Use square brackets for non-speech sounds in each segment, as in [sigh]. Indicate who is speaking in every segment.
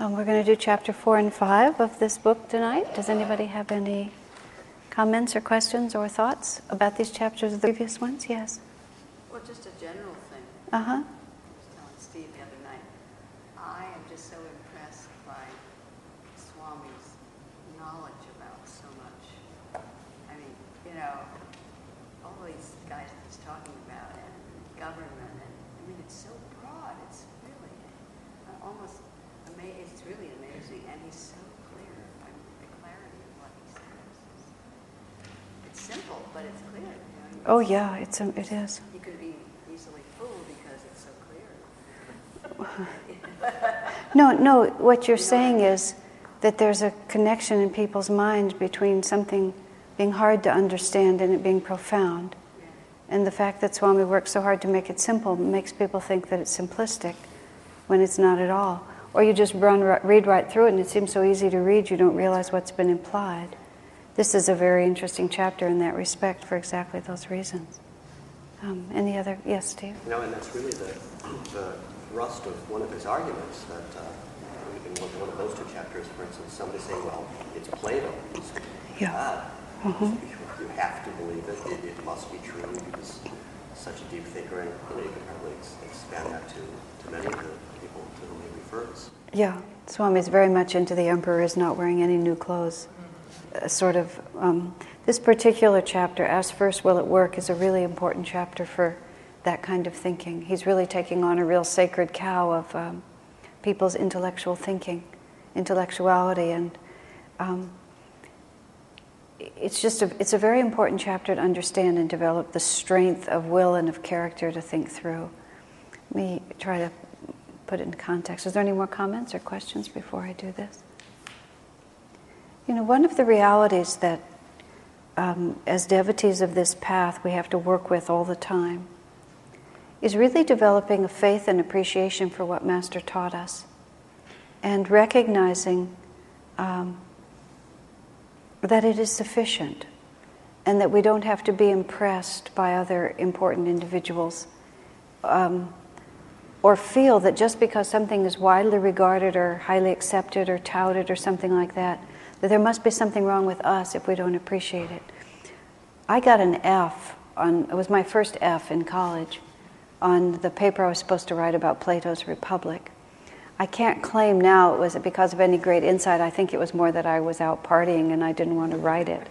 Speaker 1: Um, we're going to do chapter four and five of this book tonight. Does anybody have any comments or questions or thoughts about these chapters of the previous ones? Yes.
Speaker 2: Well, just a general thing.
Speaker 1: Uh huh.
Speaker 2: Steve the other night. I am just so impressed by Swami's knowledge about so much. I mean, you know, all these guys that he's talking about and government, and I mean, it's so broad. It's really uh, almost amazing. It's really amazing, and he's so clear. The clarity of what he says. It's simple, but it's clear. You know?
Speaker 1: Oh yeah, it's a, it is.
Speaker 2: You could be easily fooled because it's so clear. [laughs]
Speaker 1: No, no. What you're saying is that there's a connection in people's minds between something being hard to understand and it being profound. And the fact that Swami works so hard to make it simple makes people think that it's simplistic when it's not at all. Or you just run, read right through it and it seems so easy to read you don't realize what's been implied. This is a very interesting chapter in that respect for exactly those reasons. Um, any other? Yes, Steve?
Speaker 3: You know, and that's really the, the thrust of one of his arguments that uh, in one one of those two chapters, for instance, somebody say, well, it's Plato, it's
Speaker 1: Yeah.
Speaker 3: God.
Speaker 1: Mhm.
Speaker 3: You, you have to believe it. it. It must be true because such a deep thinker, and you know, you could probably ex- expand that to, to many of the
Speaker 1: Yeah, Swami is very much into the emperor is not wearing any new clothes. Uh, sort of, um, this particular chapter, Ask First Will It Work, is a really important chapter for that kind of thinking. He's really taking on a real sacred cow of um, people's intellectual thinking, intellectuality, and um, it's just a, it's a very important chapter to understand and develop the strength of will and of character to think through. Let me try to put it in context. Is there any more comments or questions before I do this? You know, one of the realities that um, as devotees of this path we have to work with all the time is really developing a faith and appreciation for what Master taught us and recognizing um, that it is sufficient and that we don't have to be impressed by other important individuals um, or feel that just because something is widely regarded or highly accepted or touted or something like that, that there must be something wrong with us if we don't appreciate it. I got an F on, it was my first F in college on the paper I was supposed to write about Plato's Republic. I can't claim now it was because of any great insight. I think it was more that I was out partying and I didn't want to write it.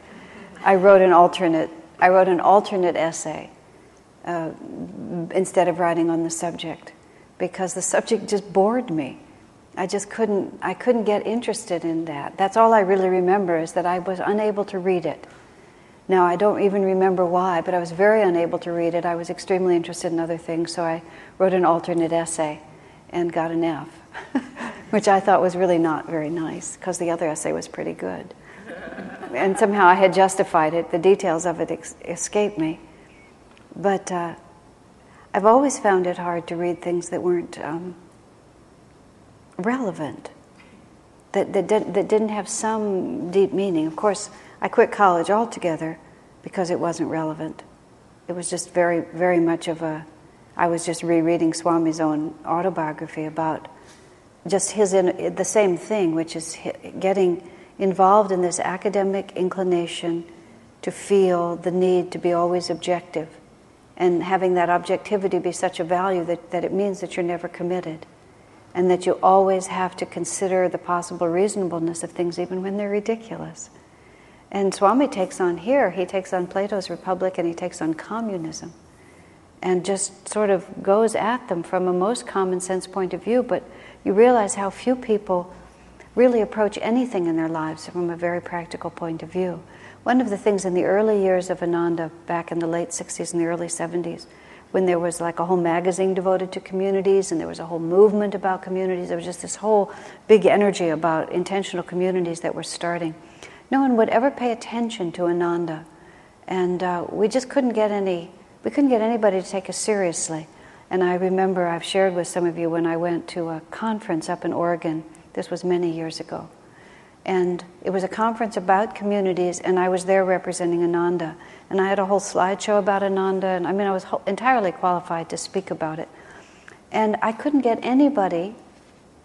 Speaker 1: I wrote an alternate. I wrote an alternate essay uh, instead of writing on the subject because the subject just bored me. I just couldn't. I couldn't get interested in that. That's all I really remember is that I was unable to read it. Now I don't even remember why, but I was very unable to read it. I was extremely interested in other things, so I wrote an alternate essay and got an F, [laughs] which I thought was really not very nice because the other essay was pretty good. and somehow I had justified it. The details of it ex- escaped me. But uh, I've always found it hard to read things that weren't um, relevant, that, that, did, that didn't have some deep meaning. Of course, I quit college altogether because it wasn't relevant. It was just very, very much of a. I was just rereading Swami's own autobiography about just his in, the same thing, which is getting involved in this academic inclination to feel the need to be always objective and having that objectivity be such a value that, that it means that you're never committed and that you always have to consider the possible reasonableness of things even when they're ridiculous. And Swami takes on here, he takes on Plato's Republic and he takes on communism and just sort of goes at them from a most common sense point of view. But you realize how few people really approach anything in their lives from a very practical point of view. One of the things in the early years of Ananda, back in the late 60s and the early 70s, when there was like a whole magazine devoted to communities and there was a whole movement about communities, there was just this whole big energy about intentional communities that were starting. No one would ever pay attention to Ananda, and uh, we just couldn't get any. We couldn't get anybody to take us seriously. And I remember I've shared with some of you when I went to a conference up in Oregon. This was many years ago. And it was a conference about communities, and I was there representing Ananda. And I had a whole slideshow about Ananda, and I mean, I was entirely qualified to speak about it. And I couldn't get anybody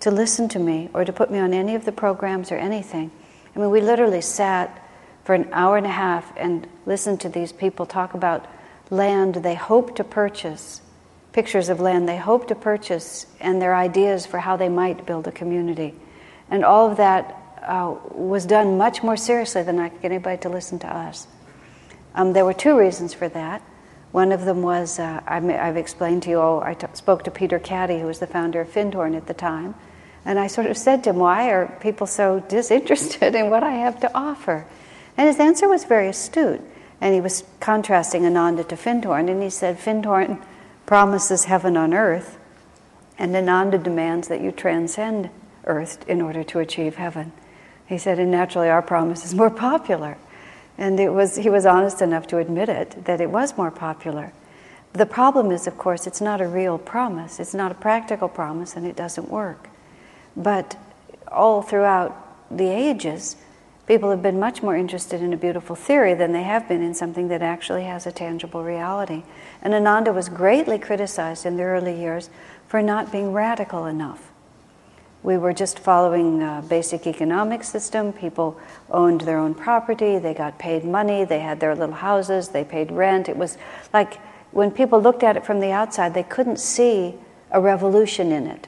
Speaker 1: to listen to me or to put me on any of the programs or anything. I mean, we literally sat for an hour and a half and listened to these people talk about land they hope to purchase, pictures of land they hope to purchase, and their ideas for how they might build a community. And all of that uh, was done much more seriously than I could get anybody to listen to us. Um, there were two reasons for that. One of them was uh, I have explained to you all, I t- spoke to Peter Caddy, who was the founder of Findhorn at the time, and I sort of said to him, Why are people so disinterested in what I have to offer? And his answer was very astute. And he was contrasting Ananda to Findhorn, and he said, Findhorn promises heaven on earth, and Ananda demands that you transcend earth in order to achieve heaven. He said, and naturally our promise is more popular. And it was, he was honest enough to admit it, that it was more popular. The problem is, of course, it's not a real promise. It's not a practical promise, and it doesn't work. But all throughout the ages, people have been much more interested in a beautiful theory than they have been in something that actually has a tangible reality. And Ananda was greatly criticized in the early years for not being radical enough. We were just following a basic economic system. People owned their own property, they got paid money, they had their little houses, they paid rent. It was like when people looked at it from the outside, they couldn't see a revolution in it.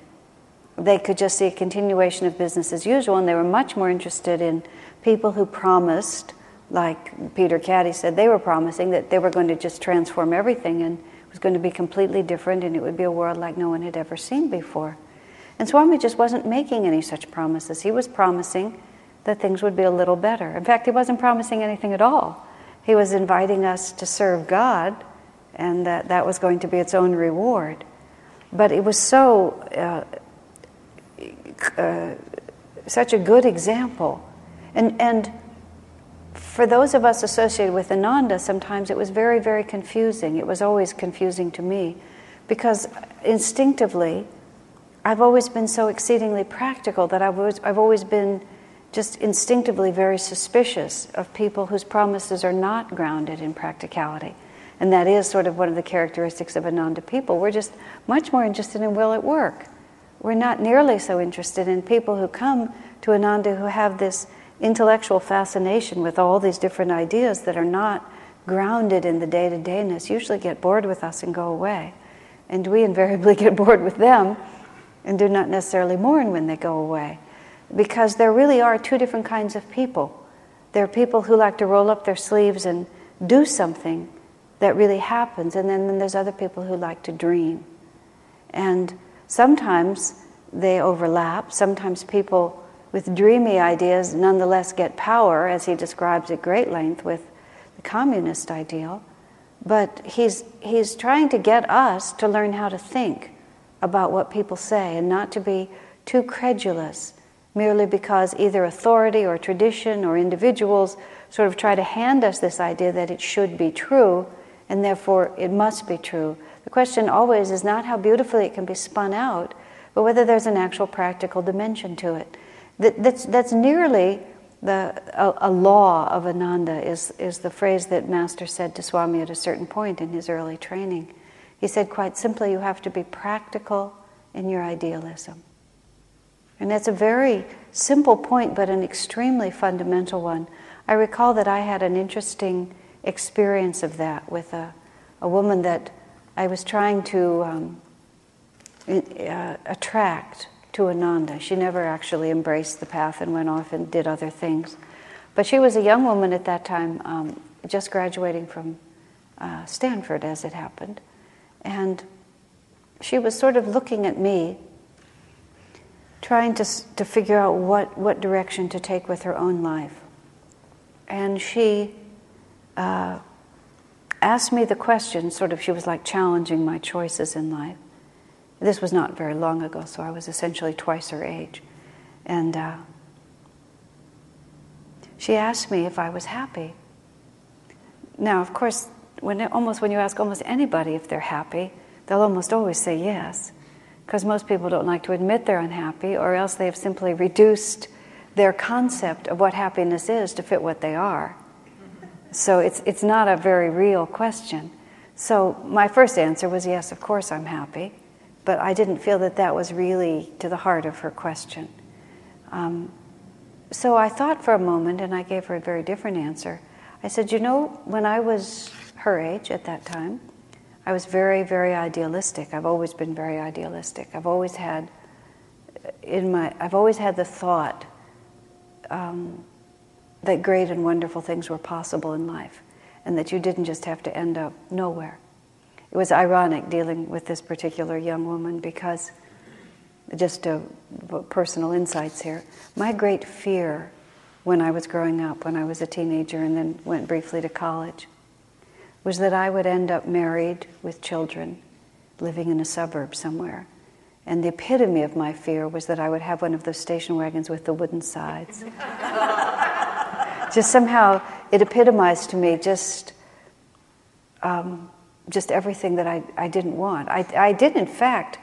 Speaker 1: They could just see a continuation of business as usual, and they were much more interested in people who promised, like Peter Caddy said, they were promising that they were going to just transform everything and it was going to be completely different and it would be a world like no one had ever seen before. And Swami just wasn't making any such promises. He was promising that things would be a little better. In fact, he wasn't promising anything at all. He was inviting us to serve God, and that that was going to be its own reward. But it was so, uh, uh, such a good example. And, and for those of us associated with Ananda, sometimes it was very, very confusing. It was always confusing to me because instinctively, I've always been so exceedingly practical that I've always, I've always been just instinctively very suspicious of people whose promises are not grounded in practicality. And that is sort of one of the characteristics of Ananda people. We're just much more interested in will it work. We're not nearly so interested in people who come to Ananda who have this intellectual fascination with all these different ideas that are not grounded in the day to dayness, usually get bored with us and go away. And we invariably [laughs] get bored with them and do not necessarily mourn when they go away. Because there really are two different kinds of people. There are people who like to roll up their sleeves and do something that really happens, and then, then there's other people who like to dream. And sometimes they overlap, sometimes people with dreamy ideas nonetheless get power, as he describes at great length with the communist ideal. But he's, he's trying to get us to learn how to think about what people say and not to be too credulous merely because either authority or tradition or individuals sort of try to hand us this idea that it should be true and therefore it must be true. The question always is not how beautifully it can be spun out, but whether there's an actual practical dimension to it. That, that's, that's nearly the, a, a, law of Ananda, is, is the phrase that Master said to Swami at a certain point in his early training. He said, quite simply, you have to be practical in your idealism. And that's a very simple point, but an extremely fundamental one. I recall that I had an interesting experience of that with a, a woman that I was trying to um, uh, attract to Ananda. She never actually embraced the path and went off and did other things. But she was a young woman at that time, um, just graduating from uh, Stanford, as it happened. And she was sort of looking at me, trying to, to figure out what, what direction to take with her own life. And she uh, asked me the question, sort of, she was like challenging my choices in life. This was not very long ago, so I was essentially twice her age. And uh, she asked me if I was happy. Now, of course, when almost when you ask almost anybody if they're happy, they'll almost always say yes, because most people don't like to admit they're unhappy, or else they have simply reduced their concept of what happiness is to fit what they are. So it's it's not a very real question. So my first answer was yes, of course I'm happy, but I didn't feel that that was really to the heart of her question. Um, so I thought for a moment, and I gave her a very different answer. I said, You know, when I was her age at that time, I was very, very idealistic. I've always been very idealistic. I've always had in my, I've always had the thought um, that great and wonderful things were possible in life, and that you didn't just have to end up nowhere. It was ironic dealing with this particular young woman because, just a, personal insights here, my great fear when I was growing up, when I was a teenager and then went briefly to college, was that I would end up married with children, living in a suburb somewhere. And the epitome of my fear was that I would have one of those station wagons with the wooden sides. [laughs] just somehow, it epitomized to me just, um, just everything that I, I didn't want. I, I did, in fact,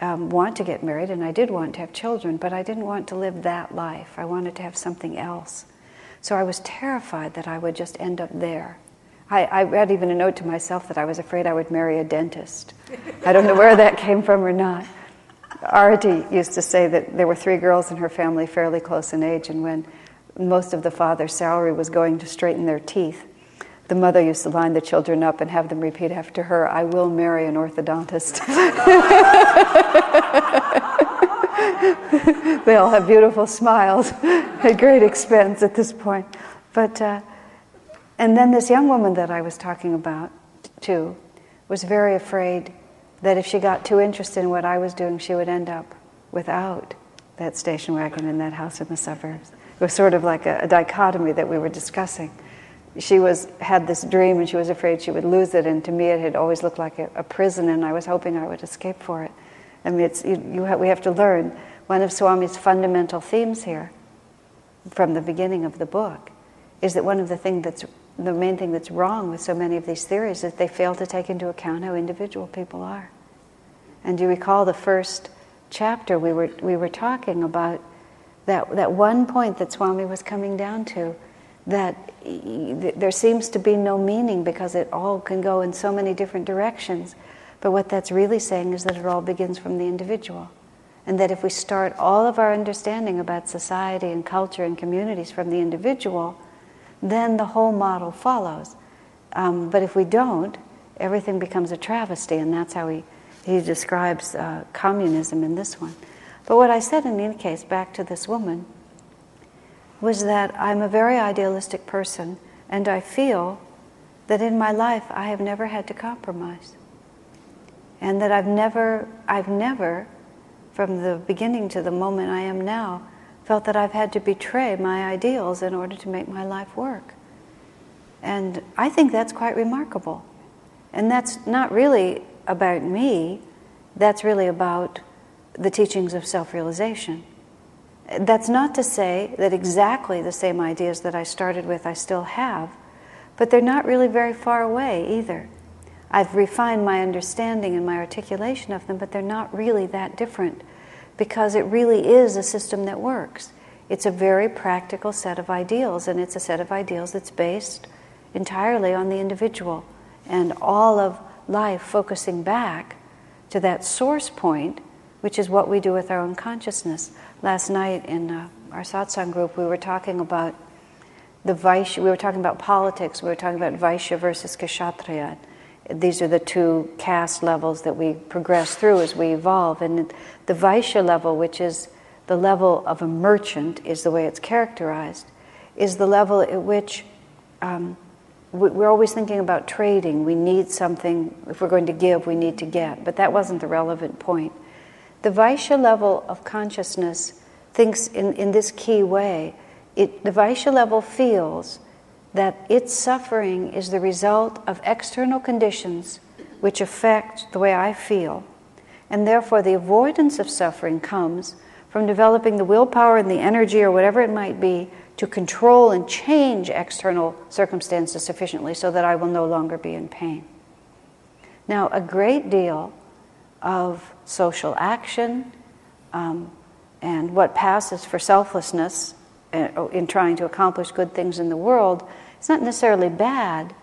Speaker 1: um, want to get married and I did want to have children, but I didn't want to live that life. I wanted to have something else. So I was terrified that I would just end up there. I, I read even a note to myself that I was afraid I would marry a dentist. I don't know where that came from or not. Arati used to say that there were three girls in her family fairly close in age, and when most of the father's salary was going to straighten their teeth, the mother used to line the children up and have them repeat after her, I will marry an orthodontist. [laughs] they all have beautiful smiles [laughs] at great expense at this point. But uh, and then this young woman that I was talking about, too, was very afraid that if she got too interested in what I was doing, she would end up without that station wagon and that house in the suburbs. It was sort of like a, a dichotomy that we were discussing. She was had this dream, and she was afraid she would lose it. And to me, it had always looked like a, a prison, and I was hoping I would escape for it. I mean, it's, you, you have, we have to learn one of Swami's fundamental themes here, from the beginning of the book, is that one of the things that's the main thing that's wrong with so many of these theories is that they fail to take into account how individual people are. And do you recall the first chapter we were, we were talking about that, that one point that Swami was coming down to that there seems to be no meaning because it all can go in so many different directions. But what that's really saying is that it all begins from the individual. And that if we start all of our understanding about society and culture and communities from the individual, then the whole model follows. Um, but if we don't, everything becomes a travesty, and that's how he, he describes uh, communism in this one. But what I said in any case, back to this woman, was that I'm a very idealistic person, and I feel that in my life I have never had to compromise. And that I've never, I've never, from the beginning to the moment I am now, felt that I've had to betray my ideals in order to make my life work. And I think that's quite remarkable. And that's not really about me, that's really about the teachings of self realization. That's not to say that exactly the same ideas that I started with I still have, but they're not really very far away either. I've refined my understanding and my articulation of them, but they're not really that different because it really is a system that works. It's a very practical set of ideals, and it's a set of ideals that's based entirely on the individual and all of life focusing back to that source point, which is what we do with our own consciousness. Last night in uh, our satsang group, we were talking about the Vaishya, we were talking about politics, we were talking about Vaishya versus Kshatriya these are the two caste levels that we progress through as we evolve. And the Vaishya level, which is the level of a merchant, is the way it's characterized, is the level at which um, we're always thinking about trading. We need something, if we're going to give, we need to get. But that wasn't the relevant point. The Vaishya level of consciousness thinks in, in this key way. It, the Vaishya level feels that its suffering is the result of external conditions which affect the way I feel. And therefore, the avoidance of suffering comes from developing the willpower and the energy or whatever it might be to control and change external circumstances sufficiently so that I will no longer be in pain. Now, a great deal of social action um, and what passes for selflessness in trying to accomplish good things in the world, it's not necessarily bad,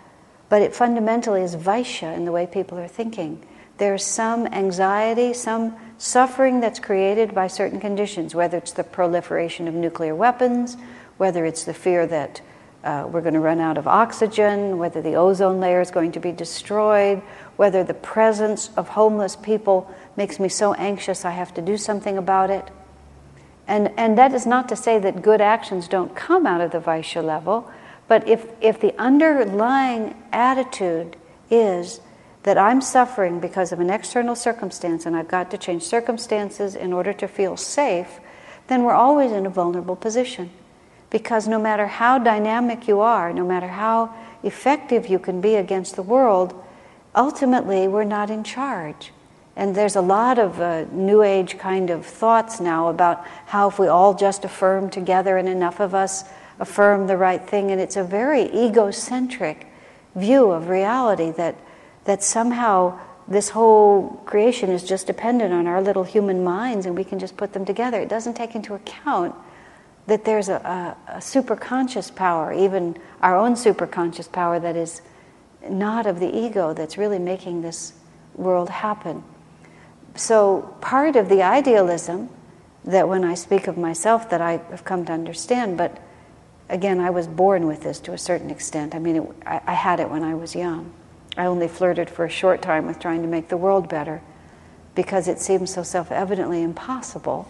Speaker 1: but it fundamentally is Vaishya in the way people are thinking. there's some anxiety, some suffering that's created by certain conditions, whether it's the proliferation of nuclear weapons, whether it's the fear that uh, we're going to run out of oxygen, whether the ozone layer is going to be destroyed, whether the presence of homeless people makes me so anxious I have to do something about it. And, and that is not to say that good actions don't come out of the Vaishya level, but if, if the underlying attitude is that I'm suffering because of an external circumstance and I've got to change circumstances in order to feel safe, then we're always in a vulnerable position. Because no matter how dynamic you are, no matter how effective you can be against the world, ultimately we're not in charge. And there's a lot of uh, New Age kind of thoughts now about how if we all just affirm together and enough of us affirm the right thing, and it's a very egocentric view of reality that, that somehow this whole creation is just dependent on our little human minds and we can just put them together. It doesn't take into account that there's a, a, a superconscious power, even our own superconscious power, that is not of the ego, that's really making this world happen. So, part of the idealism that when I speak of myself that I have come to understand, but again, I was born with this to a certain extent. I mean, it, I, I had it when I was young. I only flirted for a short time with trying to make the world better because it seemed so self evidently impossible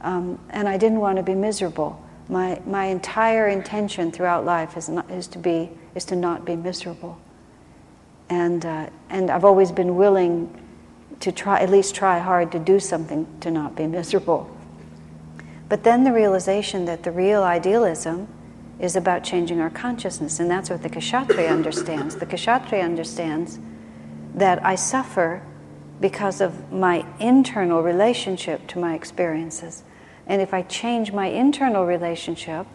Speaker 1: um, and I didn't want to be miserable. My, my entire intention throughout life is, not, is, to be, is to not be miserable. And, uh, and I've always been willing to try, at least try hard to do something to not be miserable. But then the realization that the real idealism is about changing our consciousness, and that's what the Kshatriya understands. The Kshatriya understands that I suffer because of my internal relationship to my experiences. And if I change my internal relationship,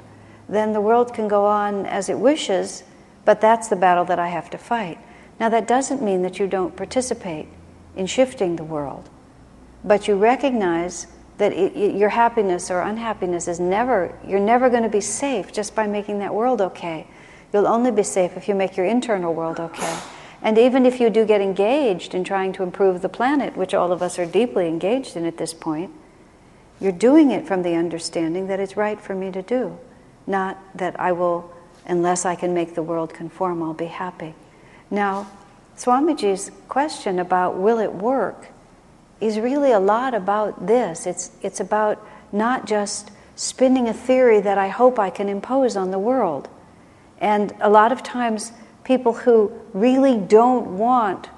Speaker 1: then the world can go on as it wishes, but that's the battle that I have to fight. Now, that doesn't mean that you don't participate in shifting the world, but you recognize that it, it, your happiness or unhappiness is never, you're never going to be safe just by making that world okay. You'll only be safe if you make your internal world okay. And even if you do get engaged in trying to improve the planet, which all of us are deeply engaged in at this point, you're doing it from the understanding that it's right for me to do, not that I will, unless I can make the world conform, I'll be happy. Now, Swamiji's question about will it work is really a lot about this. It's, it's about not just spinning a theory that I hope I can impose on the world. And a lot of times, people who really don't want,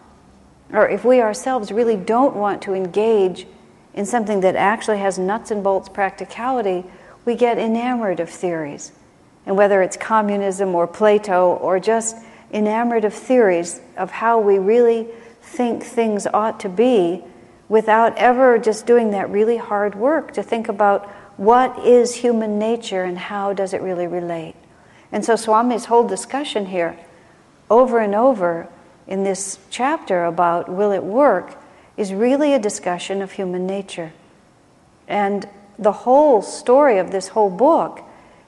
Speaker 1: or if we ourselves really don't want to engage in something that actually has nuts and bolts practicality, we get enamored of theories. And whether it's communism or Plato or just enamored of theories of how we really think things ought to be without ever just doing that really hard work to think about what is human nature and how does it really relate. And so Swami's whole discussion here, over and over in this chapter about will it work, is really a discussion of human nature. And the whole story of this whole book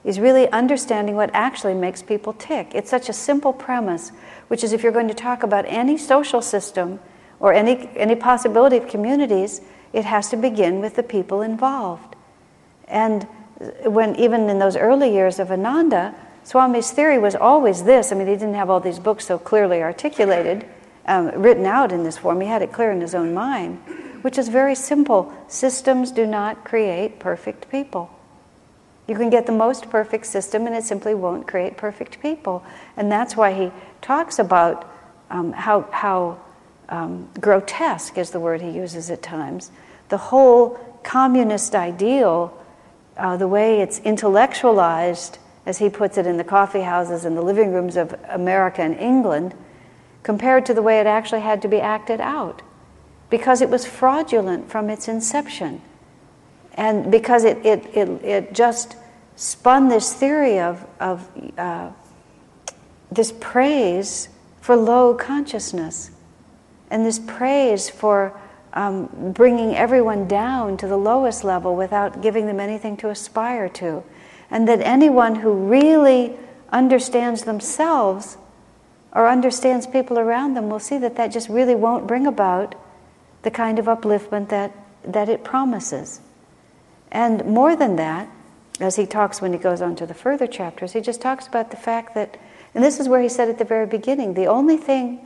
Speaker 1: is really understanding what actually makes people tick. It's such a simple premise, which is if you're going to talk about any social system or any, any possibility of communities, it has to begin with the people involved. And when even in those early years of Ananda, Swami's theory was always this. I mean, he didn't have all these books so clearly articulated, um, written out in this form. He had it clear in his own mind, which is very simple. Systems do not create perfect people. You can get the most perfect system, and it simply won't create perfect people. And that's why he talks about um, how, how um, grotesque is the word he uses at times. The whole communist ideal, uh, the way it's intellectualized, as he puts it, in the coffee houses and the living rooms of America and England compared to the way it actually had to be acted out because it was fraudulent from its inception. And because it, it, it, it just spun this theory of, of uh, this praise for low consciousness and this praise for um, bringing everyone down to the lowest level without giving them anything to aspire to. And that anyone who really understands themselves or understands people around them will see that that just really won't bring about the kind of upliftment that, that it promises. And more than that, as he talks when he goes on to the further chapters, he just talks about the fact that, and this is where he said at the very beginning, the only thing,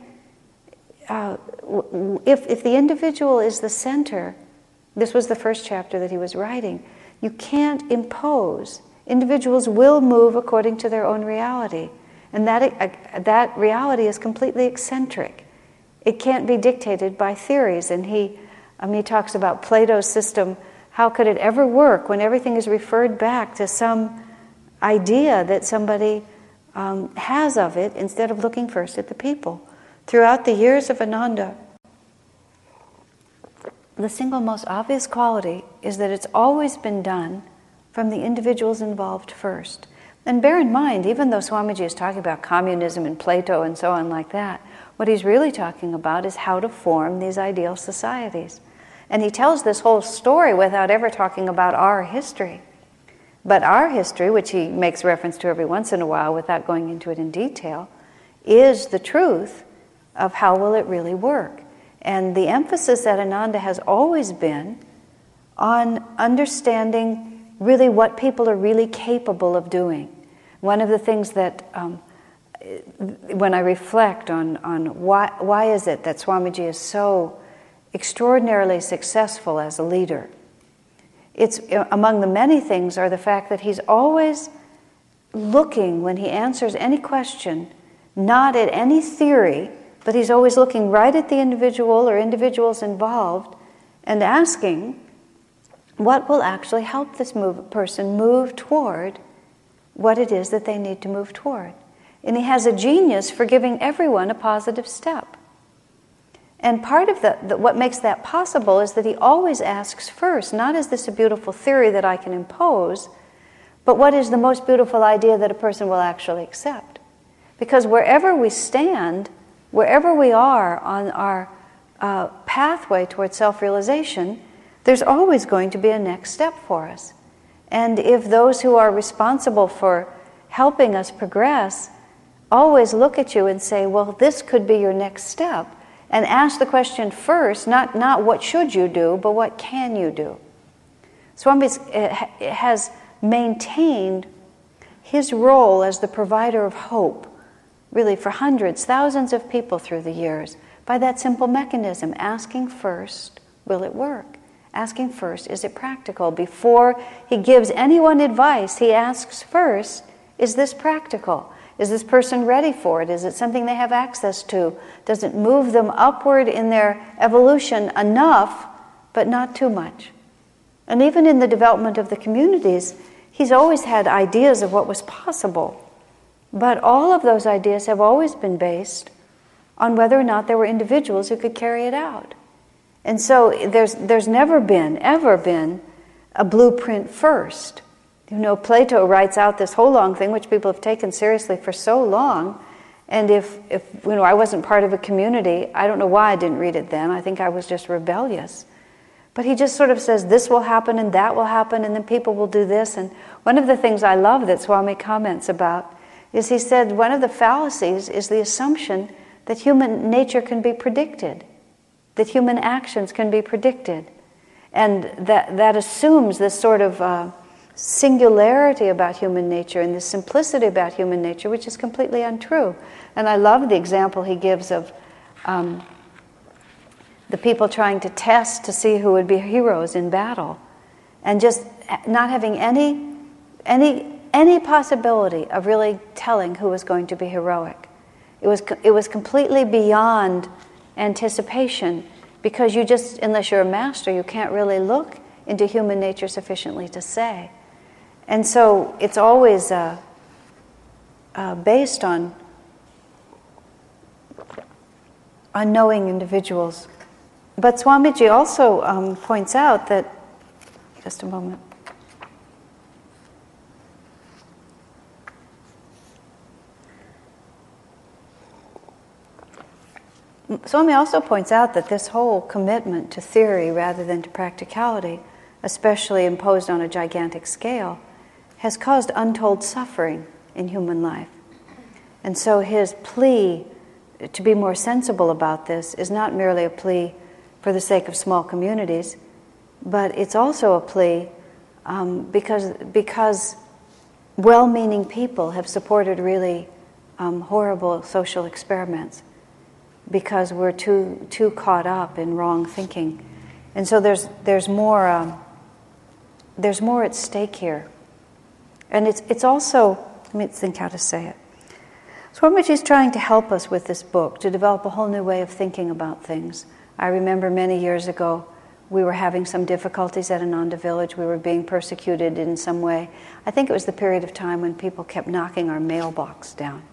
Speaker 1: uh, if, if the individual is the center, this was the first chapter that he was writing, you can't impose. Individuals will move according to their own reality. And that, uh, that reality is completely eccentric. It can't be dictated by theories. And he, um, he talks about Plato's system how could it ever work when everything is referred back to some idea that somebody um, has of it instead of looking first at the people? Throughout the years of Ananda, the single most obvious quality is that it's always been done from the individuals involved first. And bear in mind, even though Swamiji is talking about communism and Plato and so on like that, what he's really talking about is how to form these ideal societies. And he tells this whole story without ever talking about our history. But our history, which he makes reference to every once in a while without going into it in detail, is the truth of how will it really work. And the emphasis that Ananda has always been on understanding really what people are really capable of doing. One of the things that, um, when I reflect on, on why, why is it that Swamiji is so extraordinarily successful as a leader. It's among the many things are the fact that he's always looking when he answers any question, not at any theory, but he's always looking right at the individual or individuals involved and asking what will actually help this move, person move toward what it is that they need to move toward. And he has a genius for giving everyone a positive step. And part of the, the, what makes that possible is that he always asks first, not is this a beautiful theory that I can impose, but what is the most beautiful idea that a person will actually accept? Because wherever we stand, wherever we are on our uh, pathway towards self realization, there's always going to be a next step for us. And if those who are responsible for helping us progress always look at you and say, well, this could be your next step, and ask the question first, not, not what should you do, but what can you do? Swami eh, has maintained his role as the provider of hope, really for hundreds, thousands of people through the years, by that simple mechanism asking first, will it work? Asking first, is it practical? Before he gives anyone advice, he asks first, is this practical? Is this person ready for it? Is it something they have access to? Does it move them upward in their evolution enough, but not too much? And even in the development of the communities, he's always had ideas of what was possible. But all of those ideas have always been based on whether or not there were individuals who could carry it out. And so there's, there's never been, ever been, a blueprint first. You know, Plato writes out this whole long thing, which people have taken seriously for so long. And if, if you know, I wasn't part of a community, I don't know why I didn't read it then. I think I was just rebellious. But he just sort of says, this will happen and that will happen, and then people will do this. And one of the things I love that Swami comments about is he said one of the fallacies is the assumption that human nature can be predicted, that human actions can be predicted. And that, that assumes this sort of. Uh, singularity about human nature and the simplicity about human nature, which is completely untrue. And I love the example he gives of um, the people trying to test to see who would be heroes in battle, and just not having any any any possibility of really telling who was going to be heroic. It was it was completely beyond anticipation because you just unless you're a master, you can't really look into human nature sufficiently to say. And so it's always uh, uh, based on unknowing individuals. But Swamiji also um, points out that, just a moment. Swami also points out that this whole commitment to theory rather than to practicality, especially imposed on a gigantic scale, has caused untold suffering in human life. And so his plea to be more sensible about this is not merely a plea for the sake of small communities, but it's also a plea um, because, because well meaning people have supported really um, horrible social experiments because we're too, too caught up in wrong thinking. And so there's, there's, more, um, there's more at stake here. And it's, it's also, let me think how to say it. Swamiji is trying to help us with this book to develop a whole new way of thinking about things. I remember many years ago, we were having some difficulties at Ananda Village. We were being persecuted in some way. I think it was the period of time when people kept knocking our mailbox down.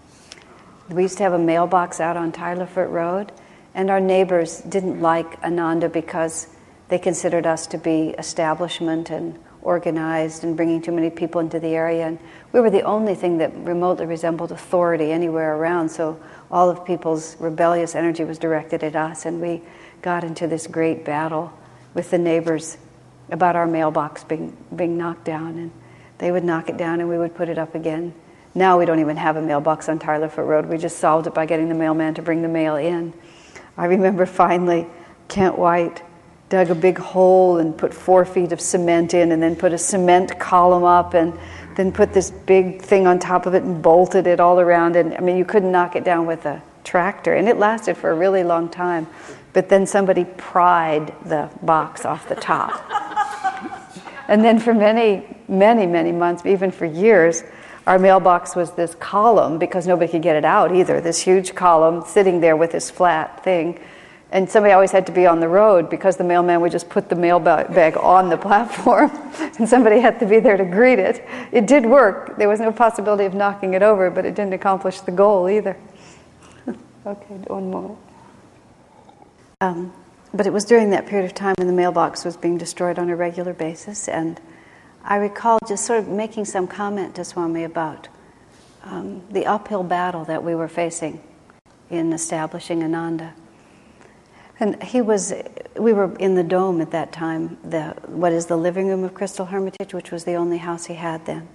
Speaker 1: We used to have a mailbox out on Tyler Foote Road, and our neighbors didn't like Ananda because they considered us to be establishment and organized and bringing too many people into the area. And we were the only thing that remotely resembled authority anywhere around, so all of people's rebellious energy was directed at us, and we got into this great battle with the neighbors about our mailbox being, being knocked down. And they would knock it down and we would put it up again. Now we don't even have a mailbox on Tyler Foote Road. We just solved it by getting the mailman to bring the mail in. I remember finally Kent White dug a big hole and put four feet of cement in and then put a cement column up and then put this big thing on top of it and bolted it all around. And I mean, you couldn't knock it down with a tractor. And it lasted for a really long time. But then somebody pried the box off the top. [laughs] and then for many, many, many months, even for years, our mailbox was this column because nobody could get it out either. This huge column sitting there with this flat thing. And somebody always had to be on the road because the mailman would just put the mail bag on the platform [laughs] and somebody had to be there to greet it. It did work. There was no possibility of knocking it over, but it didn't accomplish the goal either. [laughs] okay, one more. Um, but it was during that period of time when the mailbox was being destroyed on a regular basis, and I recall just sort of making some comment to Swami about um, the uphill battle that we were facing in establishing Ananda. And he was, we were in the dome at that time, the, what is the living room of Crystal Hermitage, which was the only house he had then.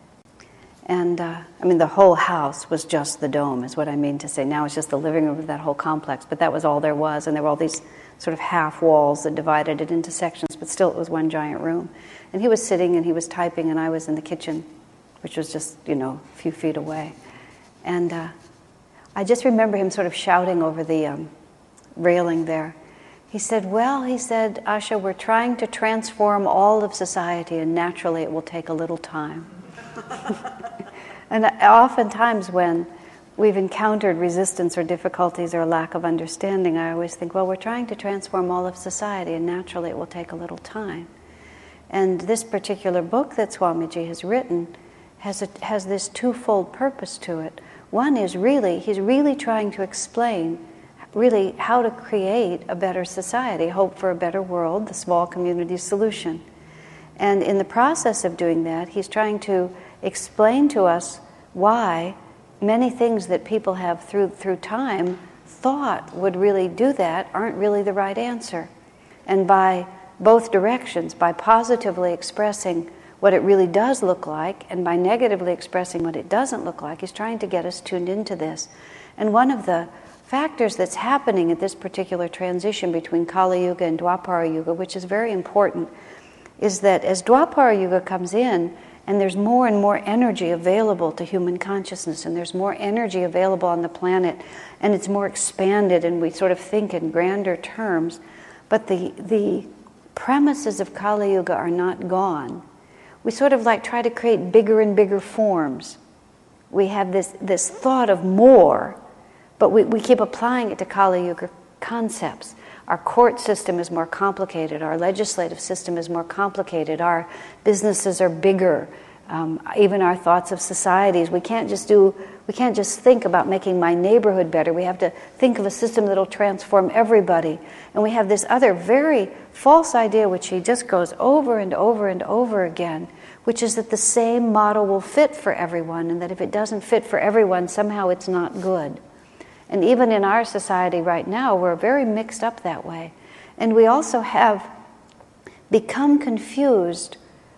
Speaker 1: And uh, I mean, the whole house was just the dome, is what I mean to say. Now it's just the living room of that whole complex, but that was all there was. And there were all these sort of half walls that divided it into sections, but still it was one giant room. And he was sitting and he was typing, and I was in the kitchen, which was just, you know, a few feet away. And uh, I just remember him sort of shouting over the um, railing there. He said, Well, he said, Asha, we're trying to transform all of society, and naturally it will take a little time. [laughs] and oftentimes, when we've encountered resistance or difficulties or lack of understanding, I always think, well, we're trying to transform all of society, and naturally it will take a little time. And this particular book that Swamiji has written has, a, has this twofold purpose to it. One is really, he's really trying to explain really how to create a better society, hope for a better world, the small community solution. And in the process of doing that, he's trying to explain to us why many things that people have through, through time thought would really do that aren't really the right answer. And by both directions, by positively expressing what it really does look like and by negatively expressing what it doesn't look like, he's trying to get us tuned into this. And one of the factors that's happening at this particular transition between Kali Yuga and Dwapara Yuga, which is very important, is that as Dwapara Yuga comes in, and there's more and more energy available to human consciousness, and there's more energy available on the planet, and it's more expanded, and we sort of think in grander terms. But the, the premises of Kali Yuga are not gone. We sort of like try to create bigger and bigger forms. We have this, this thought of more, but we, we keep applying it to Kali Yuga concepts. Our court system is more complicated. Our legislative system is more complicated. Our businesses are bigger. Um, even our thoughts of societies. We can't just do. We can't just think about making my neighborhood better. We have to think of a system that'll transform everybody. And we have this other very false idea, which he just goes over and over and over again, which is that the same model will fit for everyone, and that if it doesn't fit for everyone, somehow it's not good. And even in our society right now, we're very mixed up that way. And we also have become confused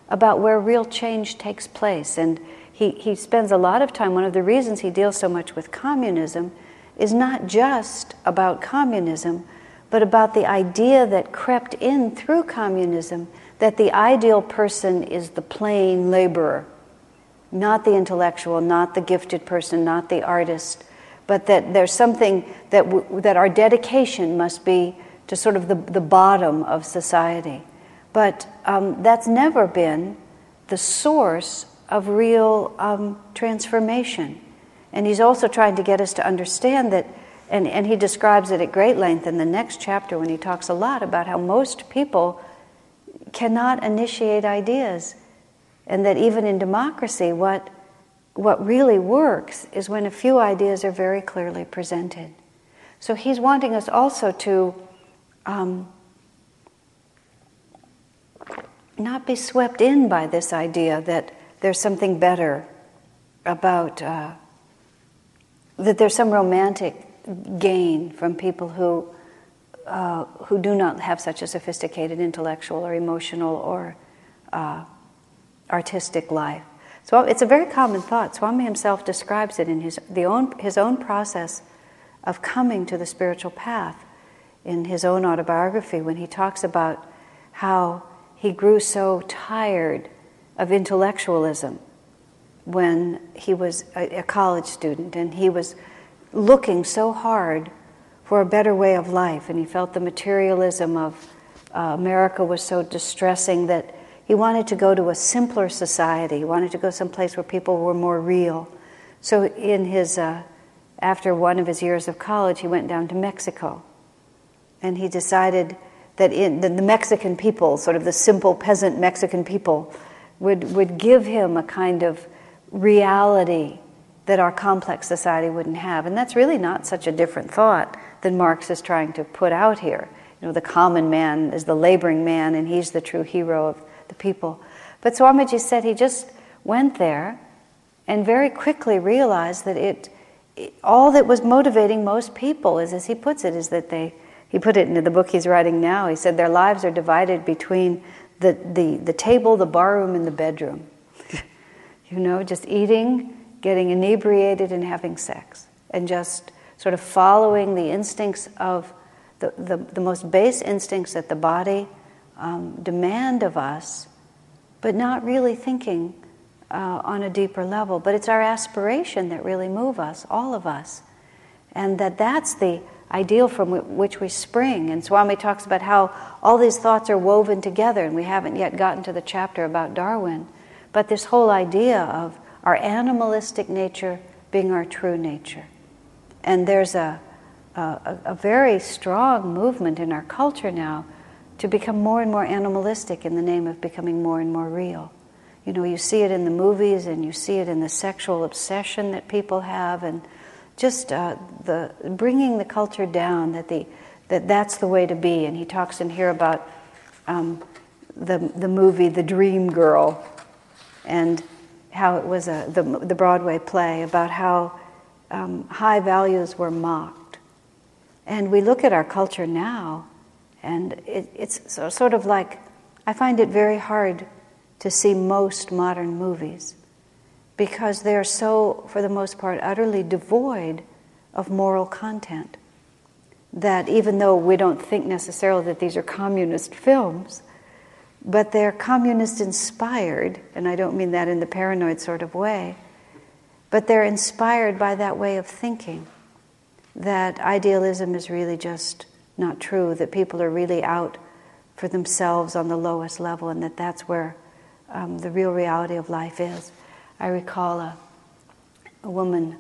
Speaker 1: about where real change takes place. And he, he spends a lot of time, one of the reasons he deals so much with communism is not just about communism, but about the idea that crept in through communism that the ideal person is the plain laborer, not the intellectual, not the gifted person, not the artist, but that there's something that, w- that our dedication must be to sort of the, the bottom of society. But um, that's never been the source of real um, transformation. And he's also trying to get us to understand that, and, and he describes it at great length in the next chapter when he talks a lot about how most people cannot initiate ideas. And that even in democracy, what, what really works is when a few ideas are very clearly presented. So he's wanting us also to um, not be swept in by this idea that there's something better about, uh, that there's some romantic gain from people who, uh, who do not have such a sophisticated intellectual or emotional or uh, artistic life. So it's a very common thought. Swami himself describes it in his, the own, his own process of coming to the spiritual path in his own autobiography when he talks about how he grew so tired of intellectualism when he was a, a, college student and he was looking so hard for a better way of life and he felt the materialism of uh, America was so distressing that he wanted to go to a simpler society. He wanted to go someplace where people were more real. So, in his, uh, after one of his years of college, he went down to Mexico and he decided that in, the, the Mexican people, sort of the simple peasant Mexican people, would, would give him a kind of reality that our complex society wouldn't have. And that's really not such a different thought than Marx is trying to put out here. You know, the common man is the laboring man, and he's the true hero of the people. But Swamiji said he just went there and very quickly realized that it, it all that was motivating most people is, as he puts it, is that they he put it into the book he's writing now. He said their lives are divided between the, the, the table, the barroom, and the bedroom. [laughs] you know, just eating, getting inebriated, and having sex. And just sort of following the instincts of the, the, the most base instincts that the body um, demand of us, but not really thinking uh, on a deeper level. But it's our aspiration that really move us, all of us. And that that's the ideal from which we spring. And Swami talks about how all these thoughts are woven together, and we haven't yet gotten to the chapter about Darwin. But this whole idea of our animalistic nature being our true nature. And there's a, a, a very strong movement in our culture now to become more and more animalistic in the name of becoming more and more real. You know, you see it in the movies and you see it in the sexual obsession that people have and just uh, the bringing the culture down that the that that's the way to be. And he talks in here about um, the the movie The Dream Girl, and how it was a the the Broadway play about how um, high values were mocked. And we look at our culture now, and it, it's so, sort of like I find it very hard to see most modern movies because they are so, for the most part, utterly devoid of moral content. That even though we don't think necessarily that these are communist films, but they're communist inspired, and I don't mean that in the paranoid sort of way, but they're inspired by that way of thinking that idealism is really just not true, that people are really out for themselves on the lowest level, and that that's where um, the real reality of life is. I recall a, a woman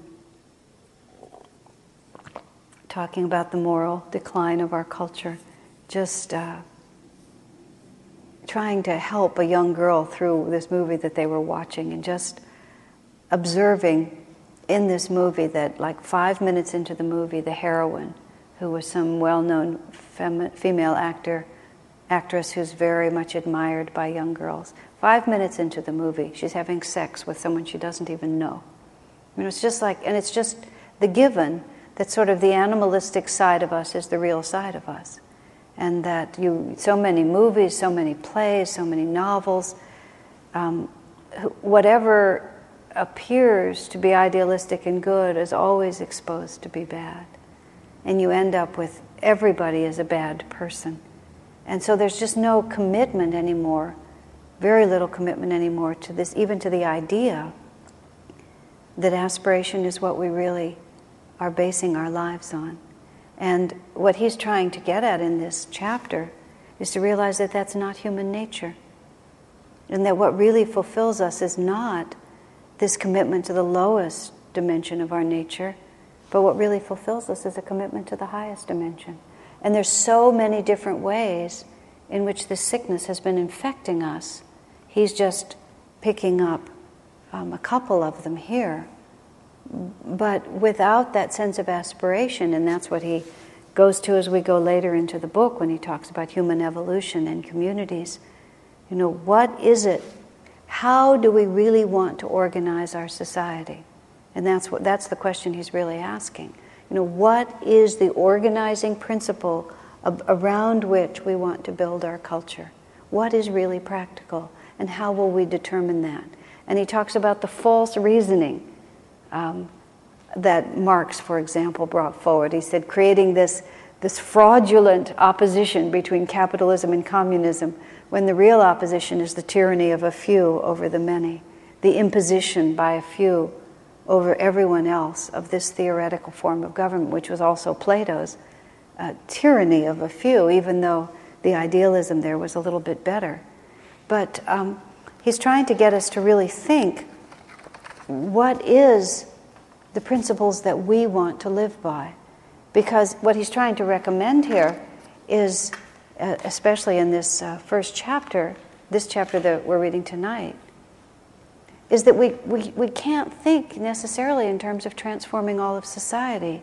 Speaker 1: talking about the moral decline of our culture, just uh, trying to help a young girl through this movie that they were watching and just observing in this movie that, like five minutes into the movie, the heroine, who was some well known fem- female actor, actress who's very much admired by young girls, Five minutes into the movie, she's having sex with someone she doesn't even know. I mean, it's just like, and it's just the given that sort of the animalistic side of us is the real side of us. And that you, so many movies, so many plays, so many novels, um, whatever appears to be idealistic and good is always exposed to be bad. And you end up with everybody is a bad person. And so there's just no commitment anymore, very little commitment anymore to this, even to the idea that aspiration is what we really are basing our lives on. And what he's trying to get at in this chapter is to realize that that's not human nature. And that what really fulfills us is not this commitment to the lowest dimension of our nature, but what really fulfills us is a commitment to the highest dimension. And there's so many different ways in which this sickness has been infecting us. He's just picking up um, a couple of them here. But without that sense of aspiration, and that's what he goes to as we go later into the book when he talks about human evolution and communities. You know, what is it? How do we really want to organize our society? And that's, what, that's the question he's really asking. You know, what is the organizing principle of, around which we want to build our culture? What is really practical? And how will we determine that? And he talks about the false reasoning um, that Marx, for example, brought forward. He said, creating this, this fraudulent opposition between capitalism and communism when the real opposition is the tyranny of a few over the many, the imposition by a few over everyone else of this theoretical form of government, which was also Plato's uh, tyranny of a few, even though the idealism there was a little bit better. But um, he's trying to get us to really think what is the principles that we want to live by? Because what he's trying to recommend here is, uh, especially in this uh, first chapter, this chapter that we're reading tonight, is that we, we, we can't think necessarily in terms of transforming all of society,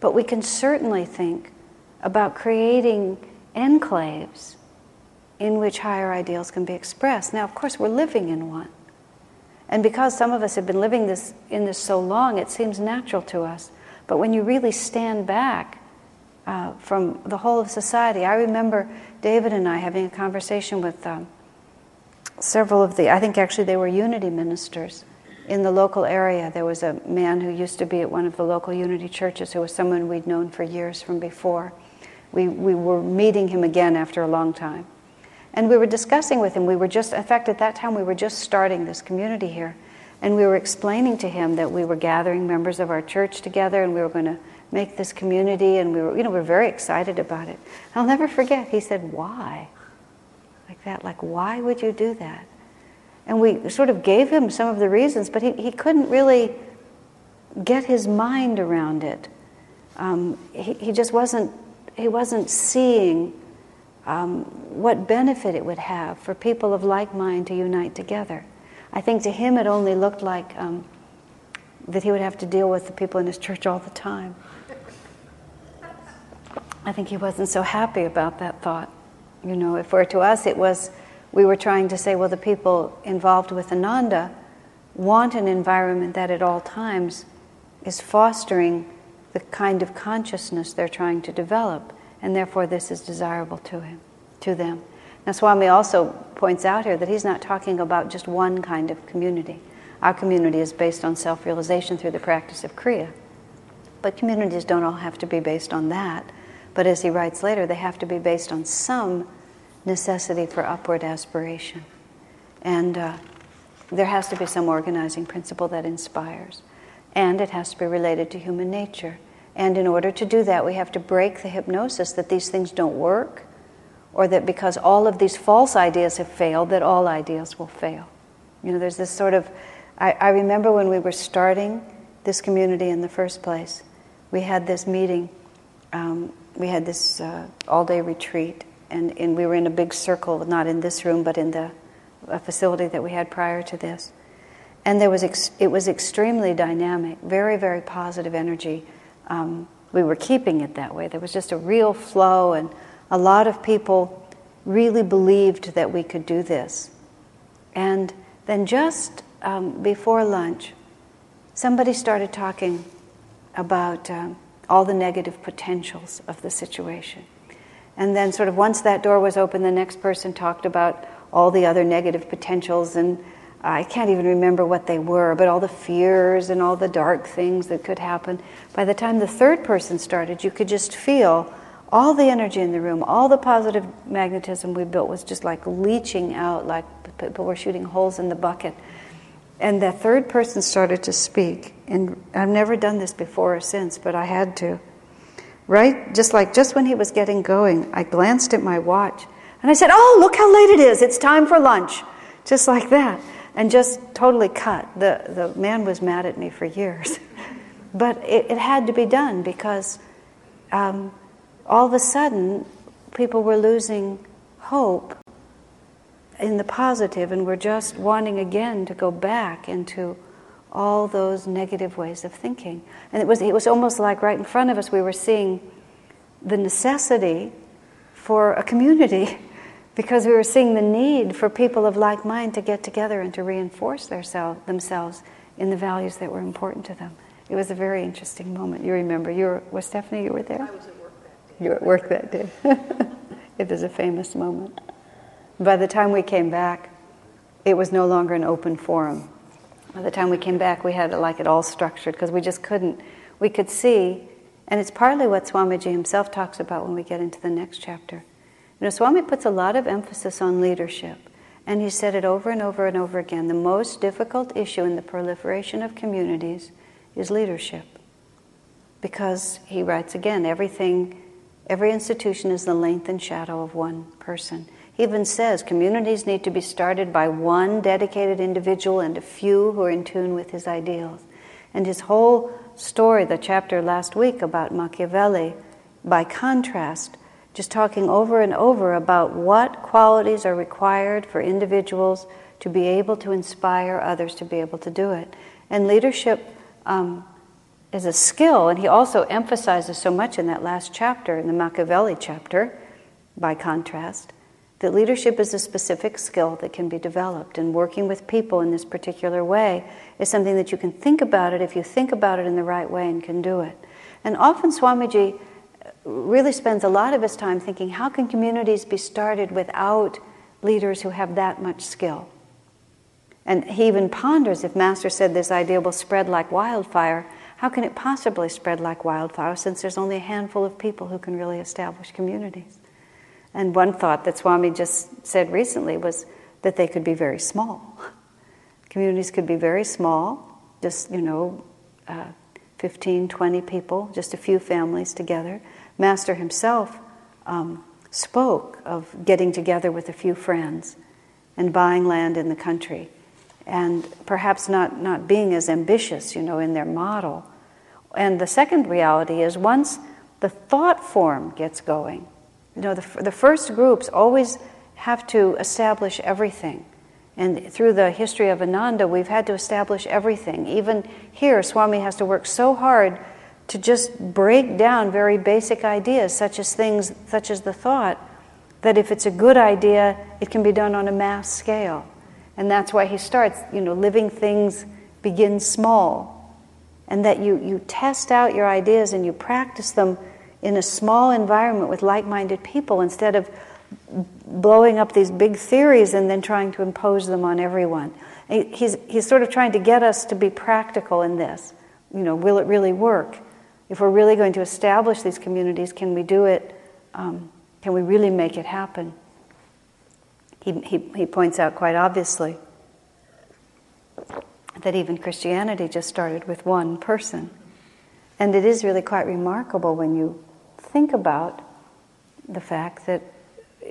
Speaker 1: but we can certainly think about creating enclaves in which higher ideals can be expressed. Now, of course, we're living in one. And because some of us have been living this, in this so long, it seems natural to us. But when you really stand back uh, from the whole of society, I remember David and I having a conversation with um, several of the, I think actually they were unity ministers in the local area. There was a man who used to be at one of the local unity churches who was someone we'd known for years from before. We, we were meeting him again after a long time. And we were discussing with him, we were just, in fact, at that time, we were just starting this community here. And we were explaining to him that we were gathering members of our church together and we were going to make this community and we were, you know, we were very excited about it. I'll never forget, he said, Why? Like that, like, why would you do that? And we sort of gave him some of the reasons, but he, he couldn't really get his mind around it. Um, he, he just wasn't, he wasn't seeing um, what benefit it would have for people of like mind to unite together. I think to him it only looked like um, that he would have to deal with the people in his church all the time. I think he wasn't so happy about that thought. You know, if for to us it was, we were trying to say, well, the people involved with Ananda want an environment that at all times is fostering the kind of consciousness they're trying to develop and therefore this is desirable to him, to them. Now, Swami also points out here that he's not talking about just one kind of community. Our community is based on self realization through the practice of Kriya. But communities don't all have to be based on that. But as he writes later, they have to be based on some necessity for upward aspiration. And uh, there has to be some organizing principle that inspires. And it has to be related to human nature. And in order to do that, we have to break the hypnosis that these things don't work, or that because all of these false ideas have failed, that all ideas will fail. You know, there's this sort of. I, I remember when we were starting this community in the first place, we had this meeting, um, we had this uh, all day retreat, and, and we were in a big circle, not in this room, but in the facility that we had prior to this. And there was ex- it was extremely dynamic, very, very positive energy um, we were keeping it that way. There was just a real flow, and a lot of people really believed that we could do this. And then just um, before lunch, somebody started talking about um, all the negative potentials of the situation. And then, sort of, once that door was open, the next person talked about all the other negative potentials and I can't even remember what they were, but all the fears and all the dark things that could happen. By the time the third person started, you could just feel all the energy in the room, all the positive magnetism we built was just like leaching out, like people were shooting holes in the bucket. And the third person started to speak. And I've never done this before or since, but I had to. Right? Just like just when he was getting going, I glanced at my watch and I said, Oh, look how late it is. It's time for lunch. Just like that. And just totally cut. The, the man was mad at me for years. [laughs] but it, it had to be done because um, all of a sudden people were losing hope in the positive and we're just wanting again to go back into all those negative ways of thinking. And it was, it was almost like right in front of us we were seeing the necessity for a community [laughs] because we were seeing the need for people of like mind to get together and to reinforce their self, themselves in the values that were important to them. It was a very interesting moment. You remember, you were, was Stephanie, you were there?
Speaker 2: I was at work that day.
Speaker 1: You were at work that day. [laughs] it was a famous moment. By the time we came back, it was no longer an open forum. By the time we came back, we had it like it all structured because we just couldn't. We could see, and it's partly what Swamiji himself talks about when we get into the next chapter. You know, Swami puts a lot of emphasis on leadership, and he said it over and over and over again. The most difficult issue in the proliferation of communities is leadership. Because he writes again, everything, every institution is the length and shadow of one person. He even says communities need to be started by one dedicated individual and a few who are in tune with his ideals. And his whole story, the chapter last week about Machiavelli, by contrast, just talking over and over about what qualities are required for individuals to be able to inspire others to be able to do it. And leadership um, is a skill, and he also emphasizes so much in that last chapter, in the Machiavelli chapter, by contrast, that leadership is a specific skill that can be developed, and working with people in this particular way is something that you can think about it if you think about it in the right way and can do it. And often Swamiji really spends a lot of his time thinking how can communities be started without leaders who have that much skill? And he even ponders if Master said this idea will spread like wildfire, how can it possibly spread like wildfire since there's only a handful of people who can really establish communities? And one thought that Swami just said recently was that they could be very small. Communities could be very small, just, you know, uh, 15, 20 people, just a few families together. Master himself um, spoke of getting together with a few friends and buying land in the country and perhaps not, not being as ambitious, you know, in their model. And the second reality is once the thought form gets going, you know, the, the first groups always have to establish everything. And through the history of Ananda, we've had to establish everything. Even here, Swami has to work so hard to just break down very basic ideas, such as things, such as the thought that if it's a good idea, it can be done on a mass scale. And that's why he starts, you know, living things begin small. And that you, you test out your ideas and you practice them in a small environment with like minded people instead of blowing up these big theories and then trying to impose them on everyone. He's, he's sort of trying to get us to be practical in this. You know, will it really work? If we're really going to establish these communities, can we do it? Um, can we really make it happen? He, he, he points out quite obviously that even Christianity just started with one person. And it is really quite remarkable when you think about the fact that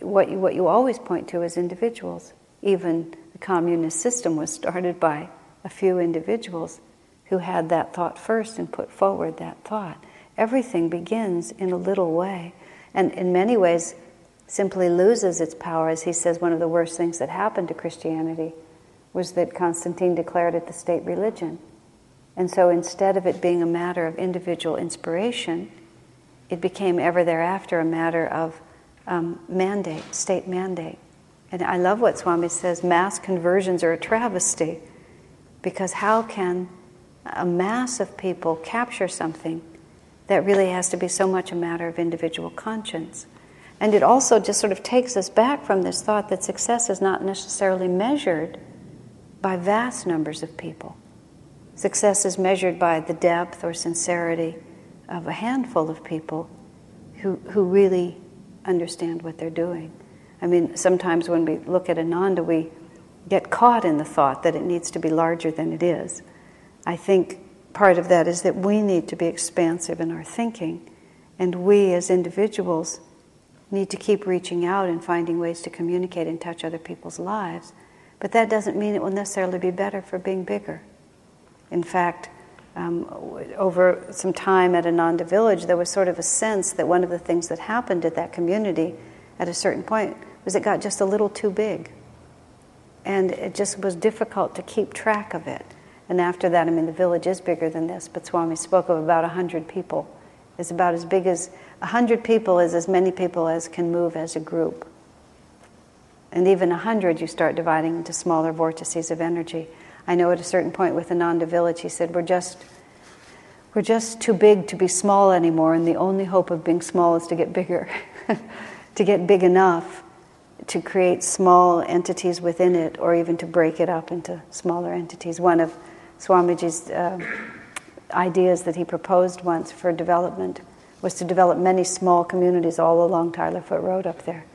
Speaker 1: what you, what you always point to is individuals. Even the communist system was started by a few individuals who had that thought first and put forward that thought. Everything begins in a little way. And in many ways, simply loses its power. As he says, one of the worst things that happened to Christianity was that Constantine declared it the state religion. And so instead of it being a matter of individual inspiration, it became ever thereafter a matter of um, mandate, state mandate. And I love what Swami says mass conversions are a travesty because how can a mass of people capture something that really has to be so much a matter of individual conscience? And it also just sort of takes us back from this thought that success is not necessarily measured by vast numbers of people. Success is measured by the depth or sincerity of a handful of people who, who really understand what they're doing. I mean, sometimes when we look at Ananda, we get caught in the thought that it needs to be larger than it is. I think part of that is that we need to be expansive in our thinking, and we as individuals need to keep reaching out and finding ways to communicate and touch other people's lives. But that doesn't mean it will necessarily be better for being bigger. In fact, um, over some time at Ananda Village, there was sort of a sense that one of the things that happened at that community at a certain point was it got just a little too big. And it just was difficult to keep track of it. And after that, I mean, the village is bigger than this, but Swami spoke of about 100 people. It's about as big as 100 people is as many people as can move as a group. And even 100, you start dividing into smaller vortices of energy. I know at a certain point with Ananda Village, he said, we're just, we're just too big to be small anymore, and the only hope of being small is to get bigger, [laughs] to get big enough to create small entities within it, or even to break it up into smaller entities. One of Swamiji's uh, ideas that he proposed once for development was to develop many small communities all along Tyler Foote Road up there.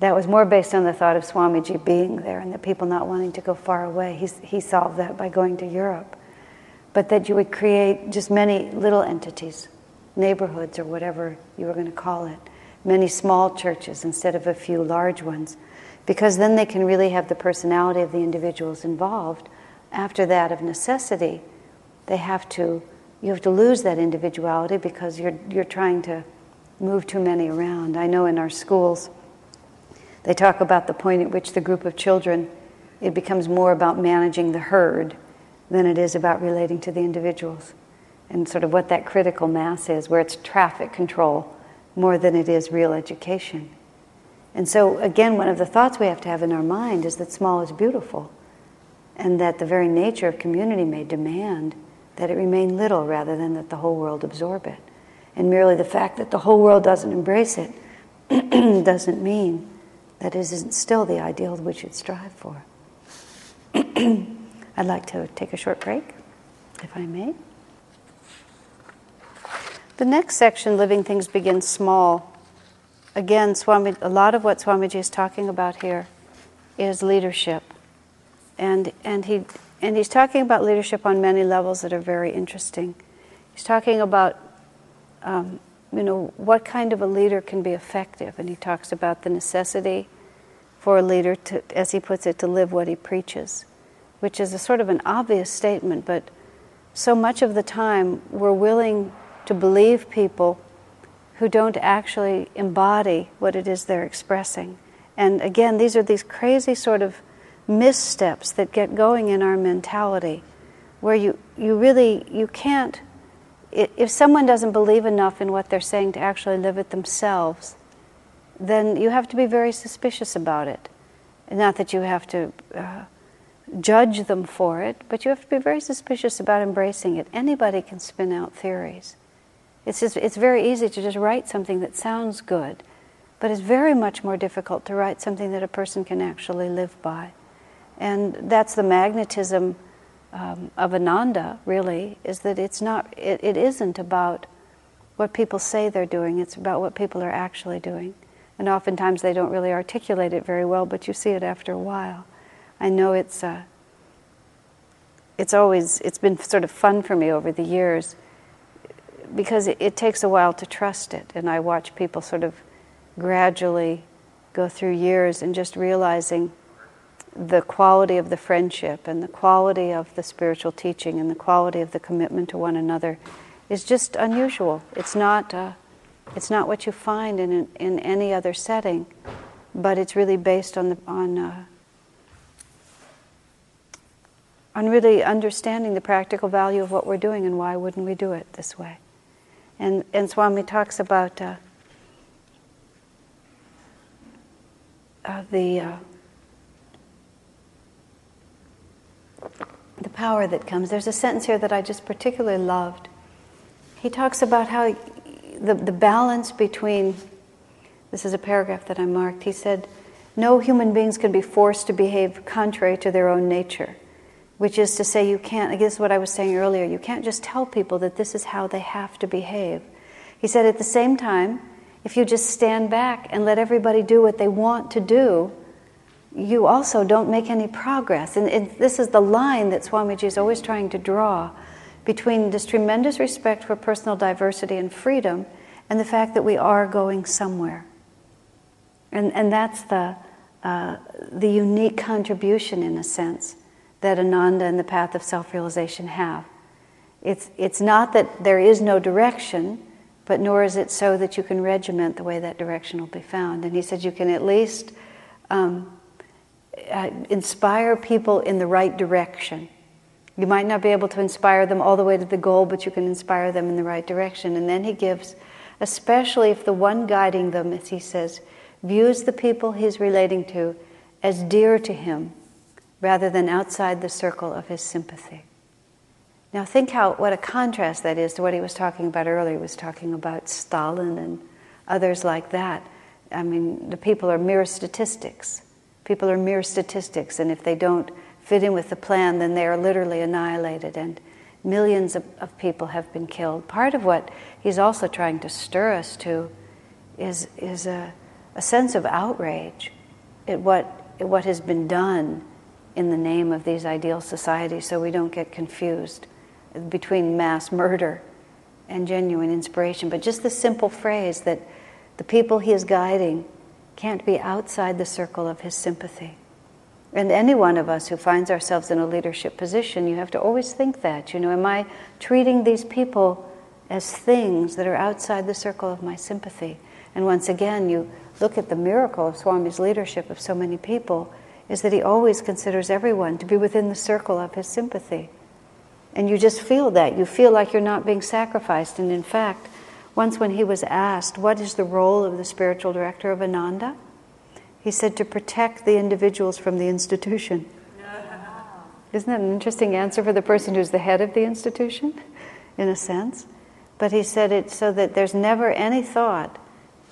Speaker 1: That was more based on the thought of Swamiji being there and the people not wanting to go far away. He's, he solved that by going to Europe. But that you would create just many little entities, neighborhoods or whatever you were going to call it, many small churches instead of a few large ones, because then they can really have the personality of the individuals involved. After that, of necessity, they have to you have to lose that individuality because you're, you're trying to move too many around. I know in our schools, they talk about the point at which the group of children, it becomes more about managing the herd than it is about relating to the individuals. And sort of what that critical mass is, where it's traffic control more than it is real education. And so, again, one of the thoughts we have to have in our mind is that small is beautiful, and that the very nature of community may demand that it remain little rather than that the whole world absorb it. And merely the fact that the whole world doesn't embrace it [clears throat] doesn't mean that isn't still the ideal we should strive for. [clears throat] I'd like to take a short break, if I may. The next section, Living Things, begins small. Again, Swami, a lot of what Swamiji is talking about here is leadership. And, and he and he's talking about leadership on many levels that are very interesting. He's talking about, um, you know, what kind of a leader can be effective. And he talks about the necessity for a leader to, as he puts it, to live what he preaches, which is a sort of an obvious statement, but so much of the time we're willing to believe people who don't actually embody what it is they're expressing. And again, these are these crazy sort of missteps that get going in our mentality where you, you really you can't if someone doesn't believe enough in what they're saying to actually live it themselves then you have to be very suspicious about it. Not that you have to uh, judge them for it but you have to be very suspicious about embracing it. Anybody can spin out theories. It's just, it's very easy to just write something that sounds good but it's very much more difficult to write something that a person can actually live by. And that's the magnetism um, of Ananda, really, is that it's not, it, it isn't about what people say they're doing, it's about what people are actually doing. And oftentimes they don't really articulate it very well, but you see it after a while. I know it's, uh, it's always, it's been sort of fun for me over the years because it, it takes a while to trust it. And I watch people sort of gradually go through years and just realizing the quality of the friendship and the quality of the spiritual teaching and the quality of the commitment to one another is just unusual. It's not, uh, it's not what you find in, in any other setting, but it's really based on, the, on, uh, on really understanding the practical value of what we're doing and why wouldn't we do it this way. And, and Swami talks about uh, uh the uh, the power that comes. There's a sentence here that I just particularly loved. He talks about how the, the balance between, this is a paragraph that I marked, he said, no human beings can be forced to behave contrary to their own nature, which is to say, you can't, I guess what I was saying earlier, you can't just tell people that this is how they have to behave. He said, at the same time, if you just stand back and let everybody do what they want to do, you also don't make any progress. And, and this is the line that Swamiji is always trying to draw between this tremendous respect for personal diversity and freedom and the fact that we are going somewhere. And, and that's the, uh, the unique contribution, in a sense, that Ananda and the path of self realization have. It's, it's not that there is no direction, but nor is it so that you can regiment the way that direction will be found. And he said you can at least um, uh, inspire people in the right direction. You might not be able to inspire them all the way to the goal, but you can inspire them in the right direction. And then he gives, especially if the one guiding them, as he says, views the people he's relating to as dear to him rather than outside the circle of his sympathy. Now think how what a contrast that is to what he was talking about earlier. He was talking about Stalin and others like that. I mean, the people are mere statistics. People are mere statistics, and if they don't fit in with the plan, then they are literally annihilated, and millions of, of people have been killed. Part of what he's also trying to stir us to is, is a, a sense of outrage at what, at what has been done in the name of these ideal societies so we don't get confused between mass murder and genuine inspiration. But just the simple phrase that the people he is guiding can't be outside the circle of his sympathy. And any one of us who finds ourselves in a leadership position, you have to always think that. You know, am I treating these people as things that are outside the circle of my sympathy? And once again, you look at the miracle of Swami's leadership of so many people, is that he always considers everyone to be within the circle of his sympathy. And you just feel that. You feel like you're not being sacrificed. And in fact, once when he was asked, What is the role of the spiritual director of Ananda? He said, To protect the individuals from the institution. Isn't that an interesting answer for the person who's the head of the institution, in a sense? But he said it so that there's never any thought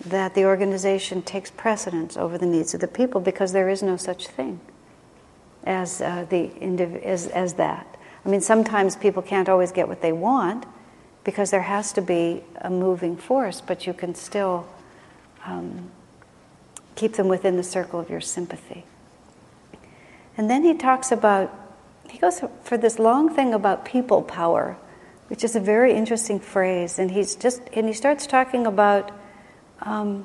Speaker 1: that the organization takes precedence over the needs of the people because there is no such thing as, uh, the indiv- as, as that. I mean, sometimes people can't always get what they want because there has to be a moving force, but you can still um, keep them within the circle of your sympathy. And then he talks about, he goes for this long thing about people power, which is a very interesting phrase. And he's just, and he starts talking about um,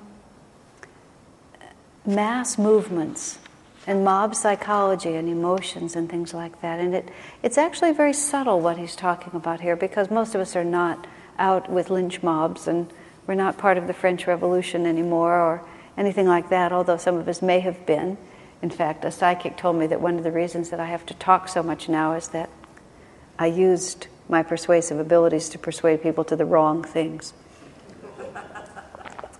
Speaker 1: mass movements and mob psychology and emotions and things like that. And it, it's actually very subtle what he's talking about here because most of us are not out with lynch mobs and we're not part of the French Revolution anymore or anything like that, although some of us may have been. In fact, a psychic told me that one of the reasons that I have to talk so much now is that I used my persuasive abilities to persuade people to the wrong things.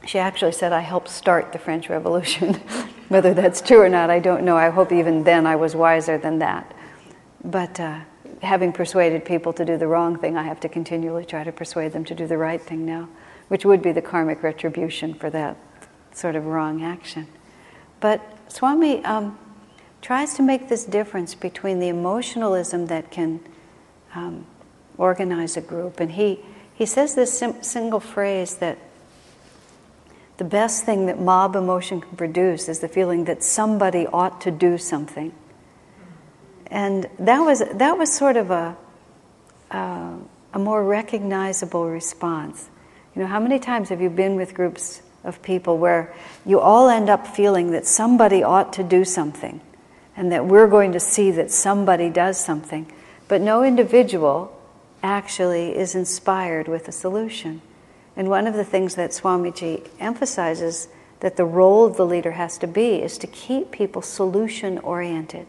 Speaker 1: She actually said I helped start the French Revolution. [laughs] Whether that's true or not, I don't know. I hope even then I was wiser than that. But uh, having persuaded people to do the wrong thing, I have to continually try to persuade them to do the right thing now, which would be the karmic retribution for that sort of wrong action. But Swami um, tries to make this difference between the emotionalism that can um, organize a group, and he, he says this sim- single phrase that the best thing that mob emotion can produce is the feeling that somebody ought to do something. And that was, that was sort of a, uh, a more recognizable response. You know, how many times have you been with groups of people where you all end up feeling that somebody ought to do something and that we're going to see that somebody does something, but no individual actually is inspired with a solution? And one of the things that Swamiji emphasizes that the role of the leader has to be is to keep people solution oriented.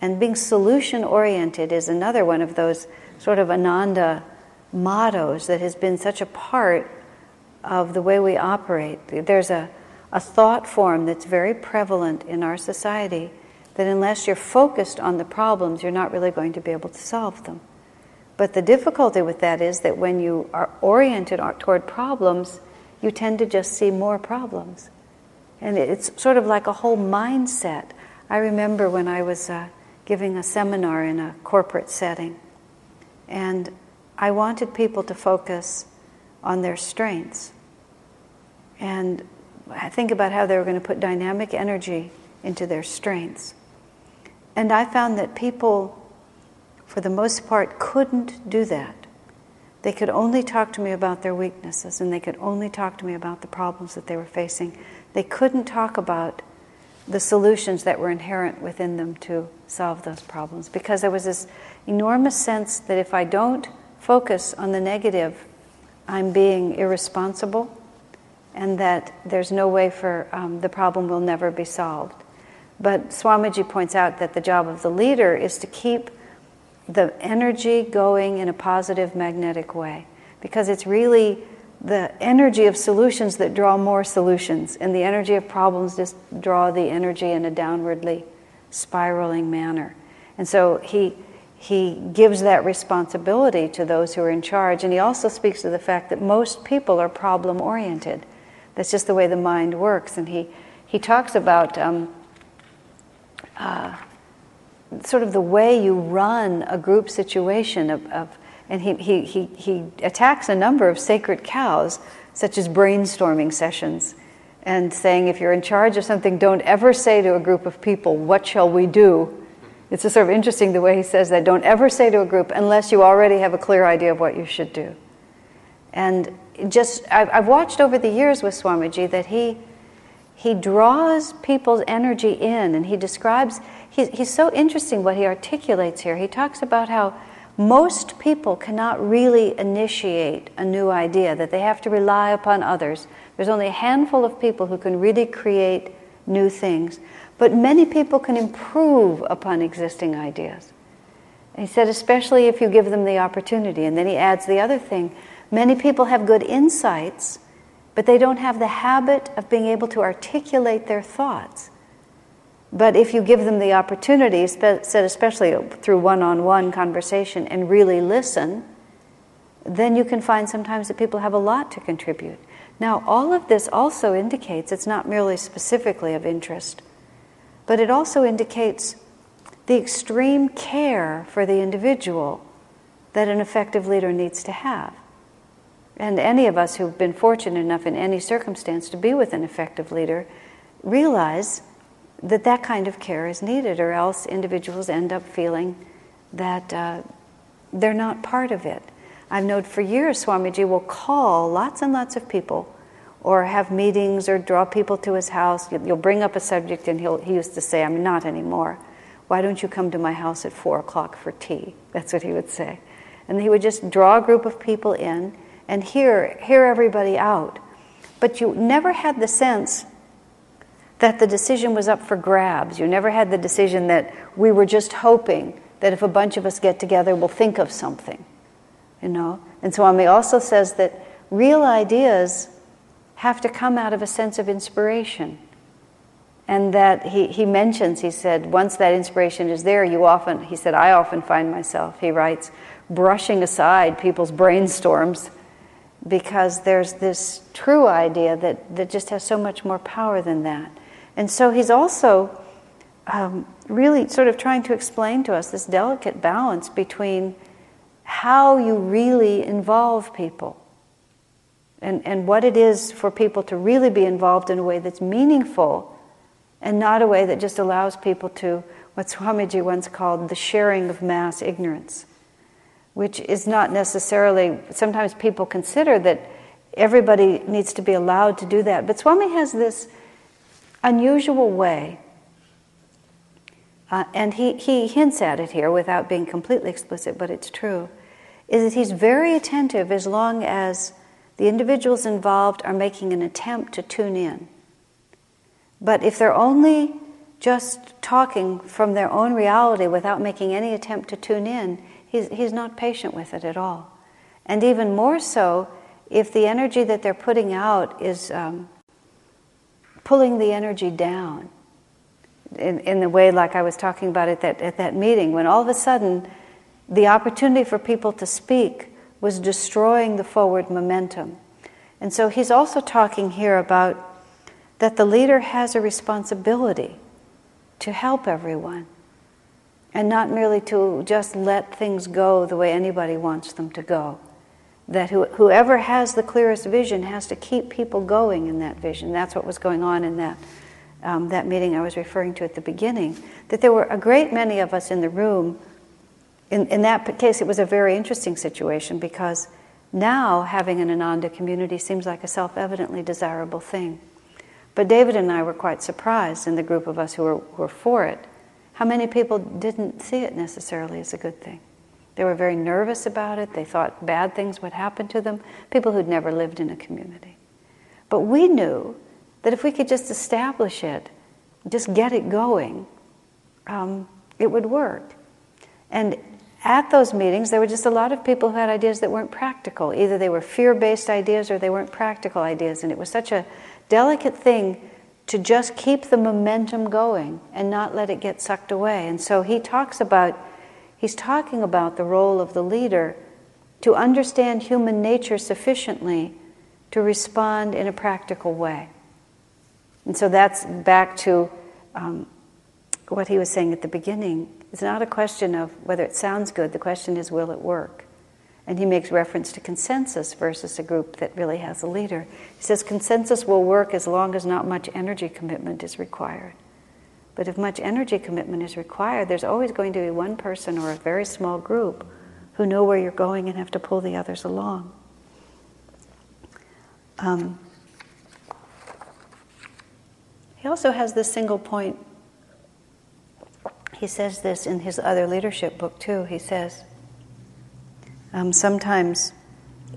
Speaker 1: And being solution oriented is another one of those sort of Ananda mottos that has been such a part of the way we operate. There's a, a thought form that's very prevalent in our society that unless you're focused on the problems, you're not really going to be able to solve them. But the difficulty with that is that when you are oriented toward problems, you tend to just see more problems. And it's sort of like a whole mindset. I remember when I was uh, giving a seminar in a corporate setting, and I wanted people to focus on their strengths. And I think about how they were going to put dynamic energy into their strengths. And I found that people, for the most part, couldn't do that. They could only talk to me about their weaknesses and they could only talk to me about the problems that they were facing. They couldn't talk about the solutions that were inherent within them to solve those problems because there was this enormous sense that if I don't focus on the negative, I'm being irresponsible and that there's no way for um, the problem will never be solved. But Swamiji points out that the job of the leader is to keep the energy going in a positive magnetic way. Because it's really the energy of solutions that draw more solutions and the energy of problems just draw the energy in a downwardly spiraling manner. And so he he gives that responsibility to those who are in charge and he also speaks to the fact that most people are problem oriented that's just the way the mind works and he he talks about um, uh, sort of the way you run a group situation of, of and he, he, he, he attacks a number of sacred cows, such as brainstorming sessions, and saying, if you're in charge of something, don't ever say to a group of people, What shall we do? It's sort of interesting the way he says that. Don't ever say to a group unless you already have a clear idea of what you should do. And just, I've, I've watched over the years with Swamiji that he, he draws people's energy in and he describes he's, he's so interesting what he articulates here. He talks about how most people cannot really initiate a new idea, that they have to rely upon others. There's only a handful of people who can really create new things, but many people can improve upon existing ideas. He said, especially if you give them the opportunity. And then he adds the other thing many people have good insights, but they don't have the habit of being able to articulate their thoughts. But if you give them the opportunity, said especially through one on one conversation, and really listen, then you can find sometimes that people have a lot to contribute. Now, all of this also indicates it's not merely specifically of interest, but it also indicates the extreme care for the individual that an effective leader needs to have. And any of us who've been fortunate enough in any circumstance to be with an effective leader realize that that kind of care is needed, or else individuals end up feeling that uh, they're not part of it. I've known for years Swamiji will call lots and lots of people, or have meetings, or draw people to his house. You'll bring up a subject, and he'll, he used to say, I'm not anymore. Why don't you come to my house at four o'clock for tea? [laughs] That's what he would say. And he would just draw a group of people in and hear, hear everybody out. But you never had the sense that the decision was up for grabs. You never had the decision that we were just hoping that if a bunch of us get together, we'll think of something. You know? And Swami also says that real ideas have to come out of a sense of inspiration. And that he, he mentions, he said, once that inspiration is there, you often, he said, I often find myself, he writes, brushing aside people's brainstorms because there's this true idea that, that just has so much more power than that. And so he's also um, really sort of trying to explain to us this delicate balance between how you really involve people and, and what it is for people to really be involved in a way that's meaningful and not a way that just allows people to, what Swamiji once called the sharing of mass ignorance, which is not necessarily, sometimes people consider that everybody needs to be allowed to do that. But Swami has this unusual way, uh, and he, he hints at it here without being completely explicit, but it's true, is that he's very attentive as long as the individuals involved are making an attempt to tune in. But if they're only just talking from their own reality without making any attempt to tune in, he's, he's not patient with it at all. And even more so, if the energy that they're putting out is um, pulling the energy down in, in the way like I was talking about at that, at that meeting, when all of a sudden the opportunity for people to speak was destroying the forward momentum. And so he's also talking here about that the leader has a responsibility to help everyone and not merely to just let things go the way anybody wants them to go. That who, whoever has the clearest vision has to keep people going in that vision. That's what was going on in that, um, that meeting I was referring to at the beginning. That there were a great many of us in the room. In, in that case, it was a very interesting situation because now having an Ananda community seems like a self evidently desirable thing. But David and I were quite surprised in the group of us who were, were for it how many people didn't see it necessarily as a good thing. They were very nervous about it. They thought bad things would happen to them, people who'd never lived in a community. But we knew that if we could just establish it, just get it going, um, it would work. And at those meetings, there were just a lot of people who had ideas that weren't practical. Either they were fear based ideas or they weren't practical ideas. And it was such a delicate thing to just keep the momentum going and not let it get sucked away. And so he talks about He's talking about the role of the leader to understand human nature sufficiently to respond in a practical way. And so that's back to um, what he was saying at the beginning. It's not a question of whether it sounds good, the question is, will it work? And he makes reference to consensus versus a group that really has a leader. He says consensus will work as long as not much energy commitment is required. But if much energy commitment is required, there's always going to be one person or a very small group who know where you're going and have to pull the others along. Um, he also has this single point. He says this in his other leadership book, too. He says, um, sometimes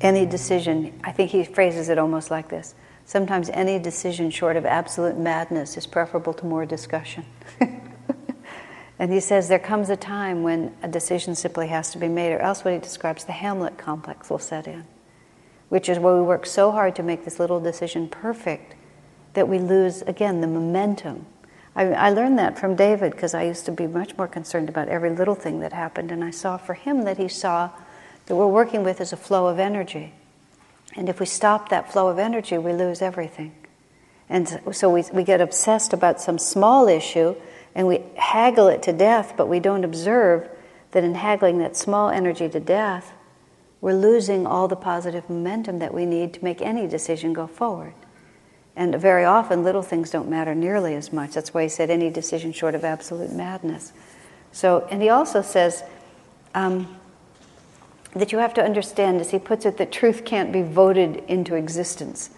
Speaker 1: any decision, I think he phrases it almost like this Sometimes any decision short of absolute madness is preferable to more discussion. [laughs] and he says there comes a time when a decision simply has to be made, or else what he describes the Hamlet complex will set in, which is where we work so hard to make this little decision perfect that we lose, again, the momentum. I, I learned that from David because I used to be much more concerned about every little thing that happened, and I saw for him that he saw that we're working with is a flow of energy. And if we stop that flow of energy, we lose everything. And so we, we get obsessed about some small issue and we haggle it to death, but we don't observe that in haggling that small energy to death, we're losing all the positive momentum that we need to make any decision go forward. And very often, little things don't matter nearly as much. That's why he said any decision short of absolute madness. So, and he also says, um, that you have to understand, as he puts it, that truth can't be voted into existence.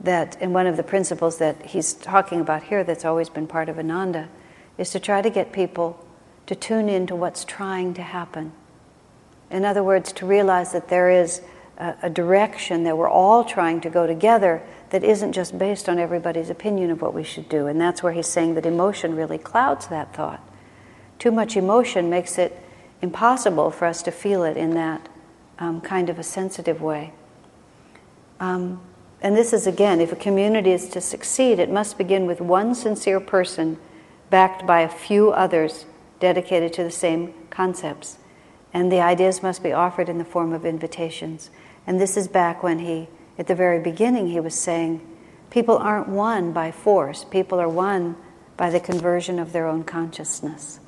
Speaker 1: That, and one of the principles that he's talking about here that's always been part of Ananda is to try to get people to tune into what's trying to happen. In other words, to realize that there is a, a direction that we're all trying to go together that isn't just based on everybody's opinion of what we should do. And that's where he's saying that emotion really clouds that thought. Too much emotion makes it impossible for us to feel it in that um, kind of a sensitive way. Um, and this is again, if a community is to succeed, it must begin with one sincere person backed by a few others dedicated to the same concepts. And the ideas must be offered in the form of invitations. And this is back when he, at the very beginning, he was saying, people aren't won by force, people are won by the conversion of their own consciousness.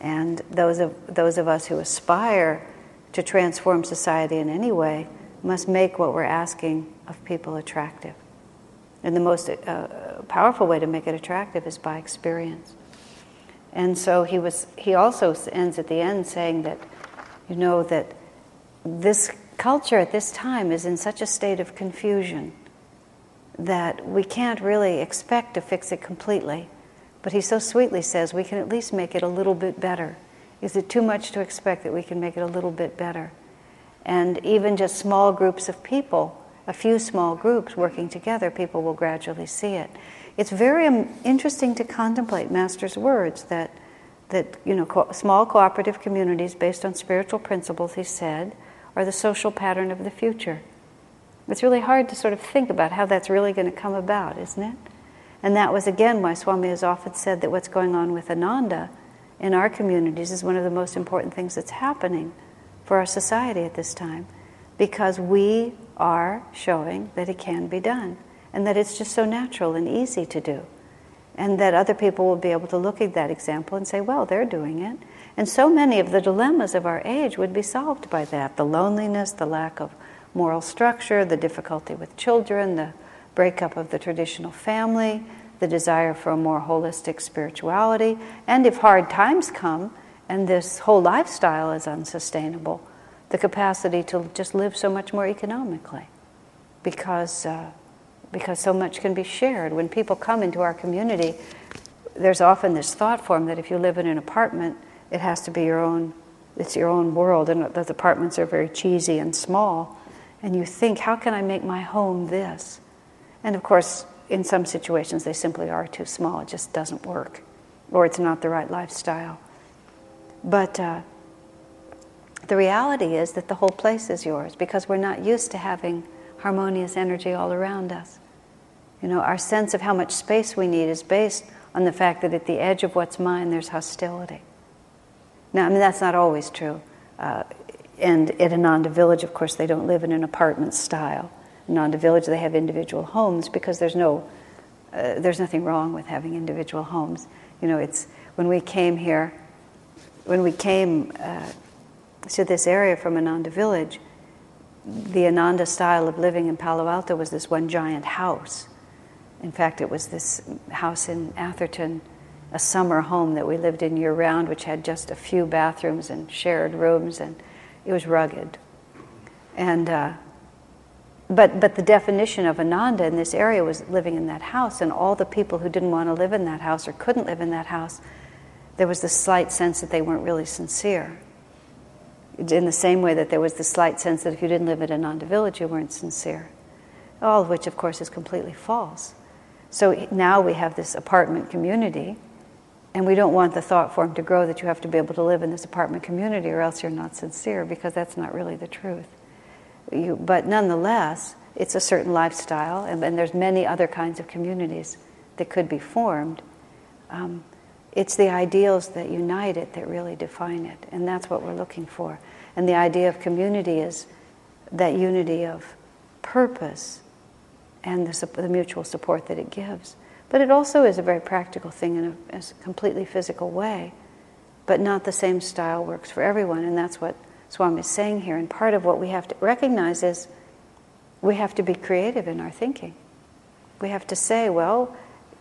Speaker 1: And those of, those of us who aspire to transform society in any way must make what we're asking of people attractive. And the most uh, powerful way to make it attractive is by experience. And so he was. He also ends at the end saying that, you know, that this culture at this time is in such a state of confusion that we can't really expect to fix it completely. But he so sweetly says we can at least make it a little bit better. Is it too much to expect that we can make it a little bit better? And even just small groups of people, a few small groups working together, people will gradually see it. It's very um, interesting to contemplate Master's words that, that you know, co- small cooperative communities based on spiritual principles, he said, are the social pattern of the future. It's really hard to sort of think about how that's really going to come about, isn't it? And that was again why Swami has often said that what's going on with Ananda in our communities is one of the most important things that's happening for our society at this time because we are showing that it can be done and that it's just so natural and easy to do. And that other people will be able to look at that example and say, well, they're doing it. And so many of the dilemmas of our age would be solved by that the loneliness, the lack of moral structure, the difficulty with children, the breakup of the traditional family, the desire for a more holistic spirituality, and if hard times come and this whole lifestyle is unsustainable, the capacity to just live so much more economically because, uh, because so much can be shared. When people come into our community, there's often this thought form that if you live in an apartment, it has to be your own, it's your own world, and those apartments are very cheesy and small. And you think, how can I make my home this? And of course, in some situations, they simply are too small. It just doesn't work, or it's not the right lifestyle. But uh, the reality is that the whole place is yours because we're not used to having harmonious energy all around us. You know, our sense of how much space we need is based on the fact that at the edge of what's mine, there's hostility. Now, I mean, that's not always true. Uh, and at Ananda Village, of course, they don't live in an apartment style. Ananda Village, they have individual homes because there's no, uh, there's nothing wrong with having individual homes. You know, it's when we came here, when we came uh, to this area from Ananda Village, the Ananda style of living in Palo Alto was this one giant house. In fact, it was this house in Atherton, a summer home that we lived in year round, which had just a few bathrooms and shared rooms, and it was rugged. And uh, but but the definition of Ananda in this area was living in that house, and all the people who didn't want to live in that house or couldn't live in that house, there was this slight sense that they weren't really sincere in the same way that there was the slight sense that if you didn't live at Ananda Village, you weren't sincere. All of which, of course, is completely false. So now we have this apartment community, and we don't want the thought form to grow that you have to be able to live in this apartment community or else you're not sincere, because that's not really the truth. You, but nonetheless, it's a certain lifestyle, and, and, there's many other kinds of communities that could be formed. Um, it's the ideals that unite it that really define it, and that's what we're looking for. And the idea of community is that unity of purpose and the, the mutual support that it gives. But it also is a very practical thing in a, a completely physical way. But not the same style works for everyone, and that's what Swami is saying here. And part of what we have to recognize is we have to be creative in our thinking. We have to say, well,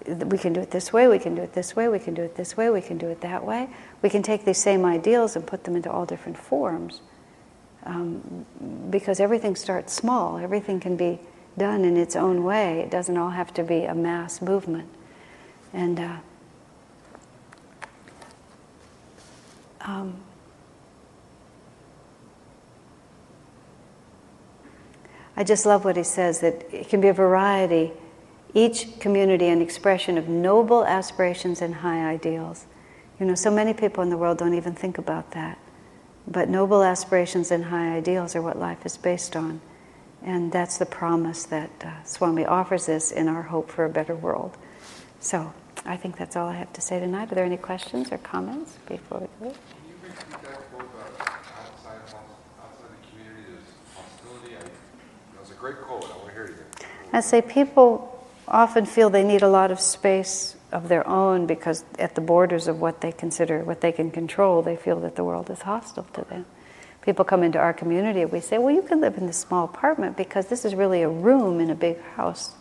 Speaker 1: we can do it this way, we can do it this way, we can do it this way, we can do it that way. We can take these same ideals and put them into all different forms. Um, because everything starts small, everything can be done in its own way. It doesn't all have to be a mass movement. And uh, um, I just love what he says that it can be a variety each community an expression of noble aspirations and high ideals. You know, so many people in the world don't even think about that. But noble aspirations and high ideals are what life is based on. And that's the promise that uh, Swami offers us in our hope for a better world. So I think that's all I have to say tonight. Are there any questions or comments before we go?
Speaker 4: Can you repeat that quote about outside, outside the community, there's hostility? I, that was a great quote. I want to hear it again.
Speaker 1: I say people often feel they need a lot of space of their own because at the borders of what they consider, what they can control, they feel that the world is hostile to them. People come into our community and we say, well, you can live in this small apartment because this is really a room in a big house.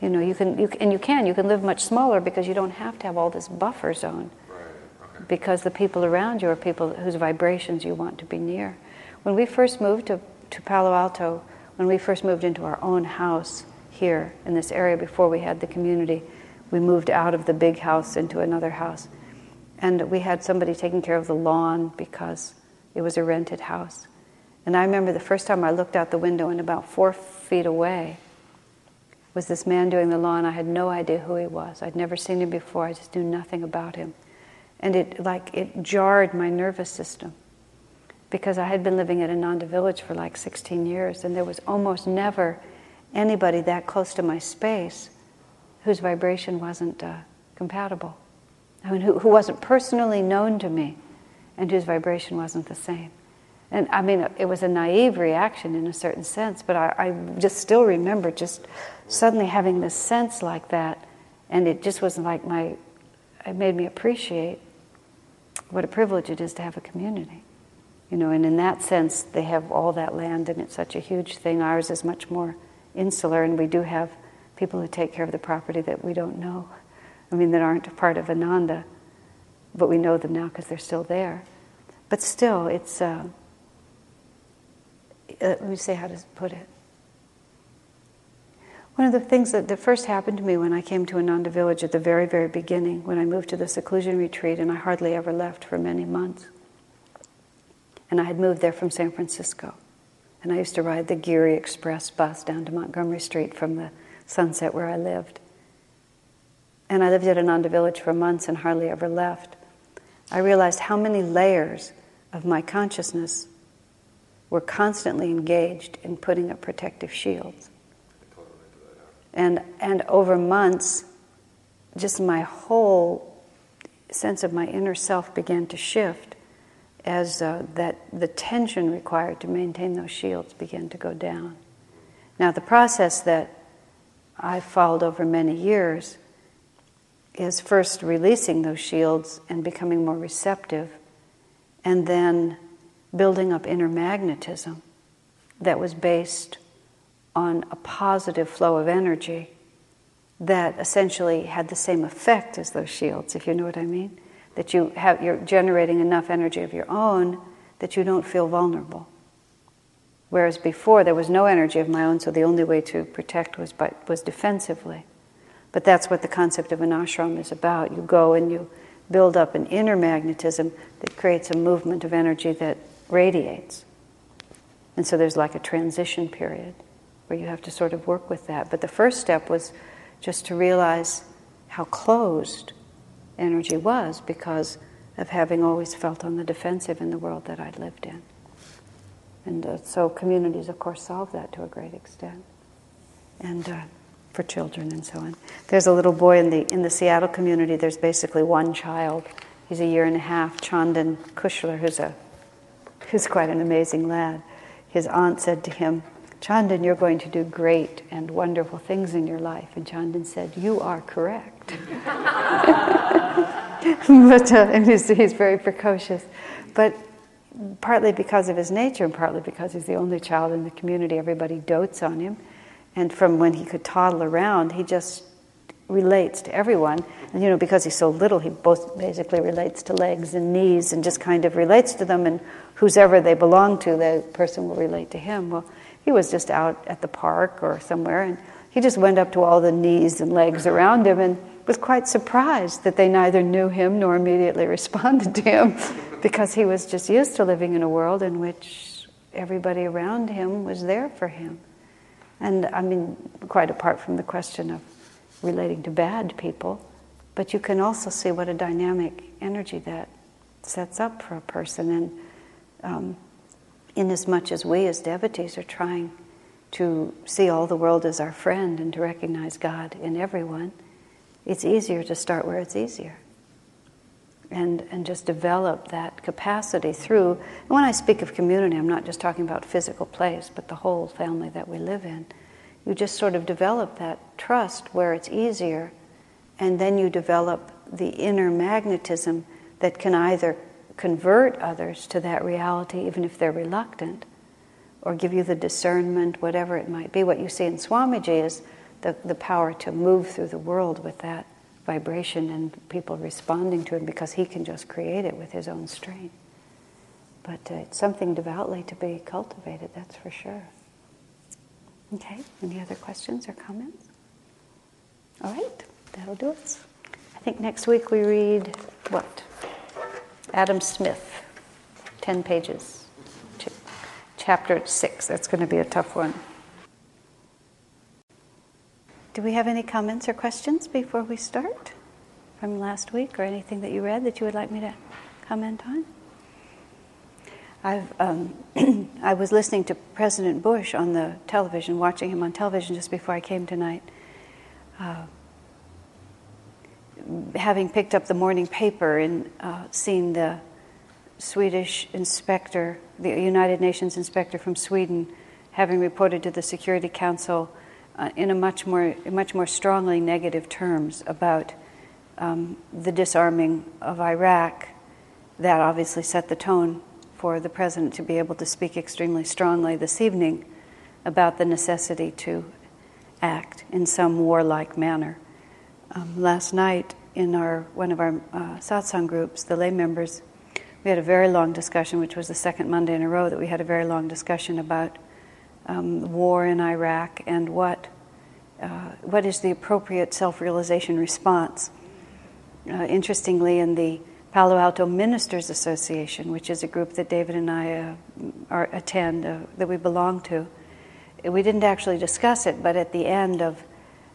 Speaker 1: You know, you can, you, and you can, you can live much smaller because you don't have to have all this buffer zone.
Speaker 4: Right. Okay.
Speaker 1: Because the people around you are people whose vibrations you want to be near. When we first moved to, to Palo Alto, when we first moved into our own house, here in this area before we had the community. We moved out of the big house into another house. And we had somebody taking care of the lawn because it was a rented house. And I remember the first time I looked out the window, and about four feet away was this man doing the lawn. I had no idea who he was. I'd never seen him before. I just knew nothing about him. And it like it jarred my nervous system because I had been living at Ananda Village for like 16 years, and there was almost never anybody that close to my space whose vibration wasn't uh, compatible. I mean, who, who wasn't personally known to me and whose vibration wasn't the same. And I mean, it was a naive reaction in a certain sense, but I, I just still remember just suddenly having this sense like that, and it just wasn't like my, it made me appreciate what a privilege it is to have a community. You know, and in that sense, they have all that land and it's such a huge thing. Ours is much more insular, and we do have people who take care of the property that we don't know. I mean, that aren't a part of Ananda, but we know them now because they're still there. But still, it's, uh, uh, let me say how to put it. One of the things that, that first happened to me when I came to Ananda Village at the very, very beginning, when I moved to the seclusion retreat, and I hardly ever left for many months. And I had moved there from San Francisco. And I used to ride the Geary Express bus down to Montgomery Street from the sunset where I lived. And I lived at Ananda Village for months and hardly ever left. I realized how many layers of my consciousness were constantly engaged in putting up protective shields. And, and over months, just my whole sense of my inner self began to shift as uh, that the tension required to maintain those shields began to go down. Now, the process that I followed over many years is first releasing those shields and becoming more receptive, and then building up inner magnetism that was based on a positive flow of energy that essentially had the same effect as those shields, if you know what I mean. That you have, you're generating enough energy of your own that you don't feel vulnerable. Whereas before there was no energy of my own, so the only way to protect was, by, was defensively. But that's what the concept of an ashram is about. You go and you build up an inner magnetism that creates a movement of energy that radiates. And so there's like a transition period where you have to sort of work with that. But the first step was just to realize how closed energy was because of having always felt on the defensive in the world that I'd lived in. And uh, so communities, of course, solve that to a great extent. And uh, for children and so on. There's a little boy in the, in the Seattle community, there's basically one child. He's a year and a half, Chandan Kushler, who's a who's quite an amazing lad. His aunt said to him, Chandan, you're going to do great and wonderful things in your life. And Chandan said, You are correct. [laughs] [laughs] but uh, he's, he's very precocious. But partly because of his nature and partly because he's the only child in the community, everybody dotes on him. And from when he could toddle around, he just relates to everyone. And you know, because he's so little, he both basically relates to legs and knees and just kind of relates to them. And whoever they belong to, the person will relate to him. Well, he was just out at the park or somewhere, and he just went up to all the knees and legs around him and was quite surprised that they neither knew him nor immediately [laughs] responded to him because he was just used to living in a world in which everybody around him was there for him. And I mean, quite apart from the question of relating to bad people, but you can also see what a dynamic energy that sets up for a person. And um, inasmuch as we as devotees are trying to see all the world as our friend and to recognize God in everyone, it's easier to start where it's easier. And, and just develop that capacity through. And when I speak of community, I'm not just talking about physical place, but the whole family that we live in. You just sort of develop that trust where it's easier, and then you develop the inner magnetism that can either convert others to that reality, even if they're reluctant, or give you the discernment, whatever it might be. What you see in Swamiji is the, the power to move through the world with that vibration and people responding to him because he can just create it with his own strength. But uh, it's something devoutly to be cultivated, that's for sure. Okay, any other questions or comments? All right, that'll do it. I think next week we read what? Adam Smith, 10 pages, chapter 6. That's going to be a tough one. Do we have any comments or questions before we start from last week or anything that you read that you would like me to comment on? I've, um, [clears throat] I was listening to President Bush on the television, watching him on television just before I came tonight. Uh, having picked up the morning paper and uh, seen the Swedish inspector, the United Nations inspector from Sweden, having reported to the Security Council uh, in a much more, much more strongly negative terms about um, the disarming of Iraq, that obviously set the tone for the president to be able to speak extremely strongly this evening about the necessity to act in some warlike manner. Um, last night, in our one of our uh, satsang groups, the lay members, we had a very long discussion, which was the second Monday in a row that we had a very long discussion about um, war in Iraq and what uh, what is the appropriate self-realization response. Uh, interestingly, in the Palo Alto Ministers Association, which is a group that David and I uh, are, attend, uh, that we belong to, we didn't actually discuss it, but at the end of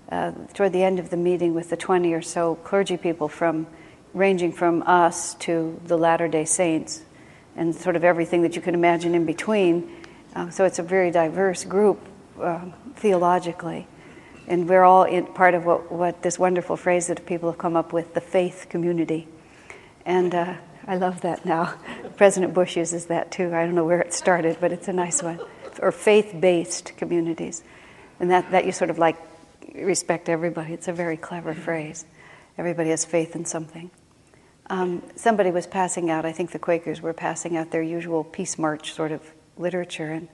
Speaker 1: uh, toward the end of the meeting with the 20 or so clergy people from ranging from us to the Latter day Saints and sort of everything that you can imagine in between. Uh, so it's a very diverse group uh, theologically. And we're all in part of what, what this wonderful phrase that people have come up with the faith community. And uh, I love that now. [laughs] President Bush uses that too. I don't know where it started, but it's a nice one. Or faith based communities. And that, that you sort of like respect everybody. It's a very clever phrase. Everybody has faith in something. Um, somebody was passing out, I think the Quakers were passing out their usual peace march sort of literature, and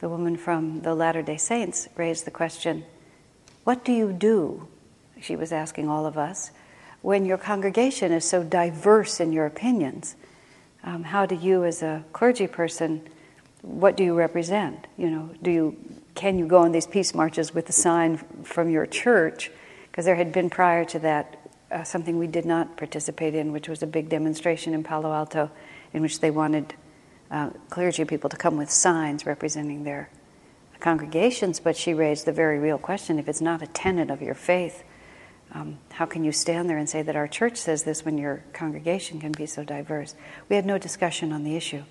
Speaker 1: the woman from the Latter day Saints raised the question What do you do? She was asking all of us when your congregation is so diverse in your opinions. Um, how do you, as a clergy person, what do you represent? You know, do you can you go on these peace marches with a sign from your church? Because there had been prior to that uh, something we did not participate in, which was a big demonstration in Palo Alto in which they wanted uh, clergy people to come with signs representing their congregations. But she raised the very real question if it's not a tenet of your faith, um, how can you stand there and say that our church says this when your congregation can be so diverse? We had no discussion on the issue.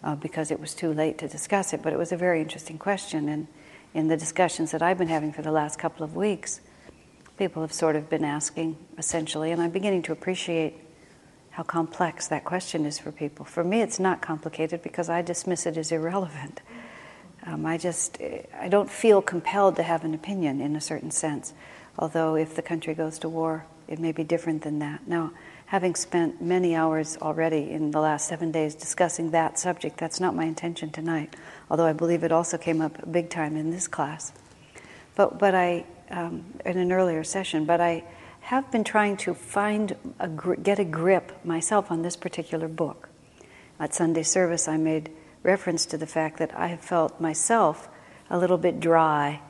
Speaker 1: Uh, because it was too late to discuss it, but it was a very interesting question. And in the discussions that I've been having for the last couple of weeks, people have sort of been asking essentially, and I'm beginning to appreciate how complex that question is for people. For me, it's not complicated because I dismiss it as irrelevant. Um, I just, I don't feel compelled to have an opinion in a certain sense, although if the country goes to war, it may be different than that. Now, having spent many hours already in the last seven days discussing that subject, that's not my intention tonight although I believe it also came up big time in this class. But, but I, um, in an earlier session, but I have been trying to find, a, get a grip myself on this particular book. At Sunday service, I made reference to the fact that I felt myself a little bit dry.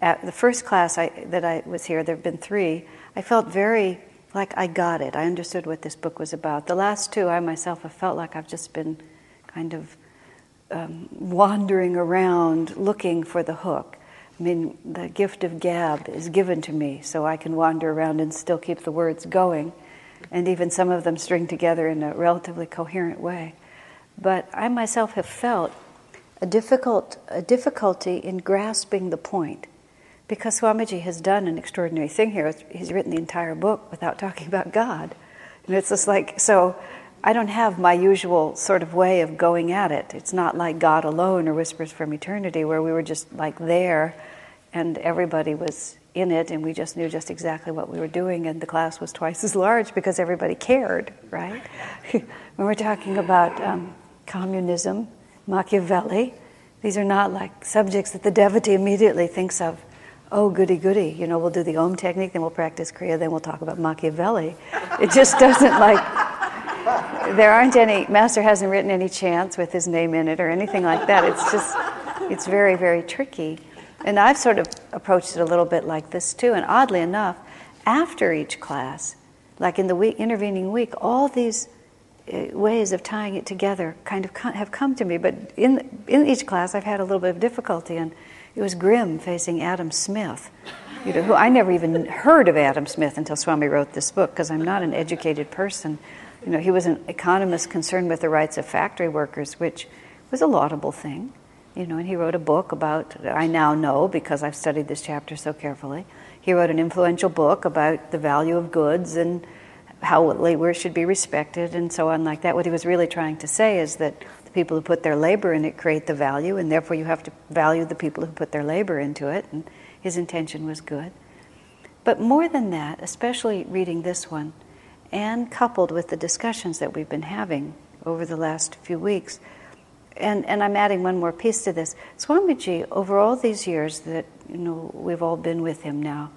Speaker 1: At the first class I, that I was here, there have been three, I felt very like I got it. I understood what this book was about. The last two, I myself have felt like I've just been kind of um, wandering around looking for the hook. I mean, the gift of gab is given to me, so I can wander around and still keep the words going, and even some of them string together in a relatively coherent way. But I myself have felt a difficult a difficulty in grasping the point, because Swamiji has done an extraordinary thing here. He's written the entire book without [laughs] talking about God, and it's just like so. I don't have my usual sort of way of going at it. It's not like God alone or Whispers from Eternity, where we were just like there and everybody was in it and we just knew just exactly what we were doing and the class was twice as large because everybody cared, right? [laughs] when we're talking about um, communism, Machiavelli, these are not like subjects that the devotee immediately thinks of. Oh, goody goody, you know, we'll do the Om technique, then we'll practice Kriya, then we'll talk about Machiavelli. It just [laughs] doesn't like there aren't any, Master hasn't written any chants with his name in it or anything like that. It's just, it's very, very tricky. And I've sort of approached it a little bit like this too. And oddly enough, after each class, like in the week, intervening week, all these uh, ways of tying it together kind of have come to me. But in, in each class, I've had a little bit of difficulty. And it was grim facing Adam Smith, you know, who I never even heard of Adam Smith until Swami wrote this book because I'm not an educated person. You know, he was an economist concerned with the rights of factory workers, which was a laudable thing. You know, and he wrote a book about, I now know because I've studied this chapter so carefully. He wrote an influential book about the value of goods and how labor should be respected and so on, like that. What he was really trying to say is that the people who put their labor in it create the value, and therefore you have to value the people who put their labor into it. And his intention was good. But more than that, especially reading this one, and coupled with the discussions that we've been having over the last few weeks, and, and I'm adding one more piece to this. Swamiji, over all these years that you know we've all been with him now,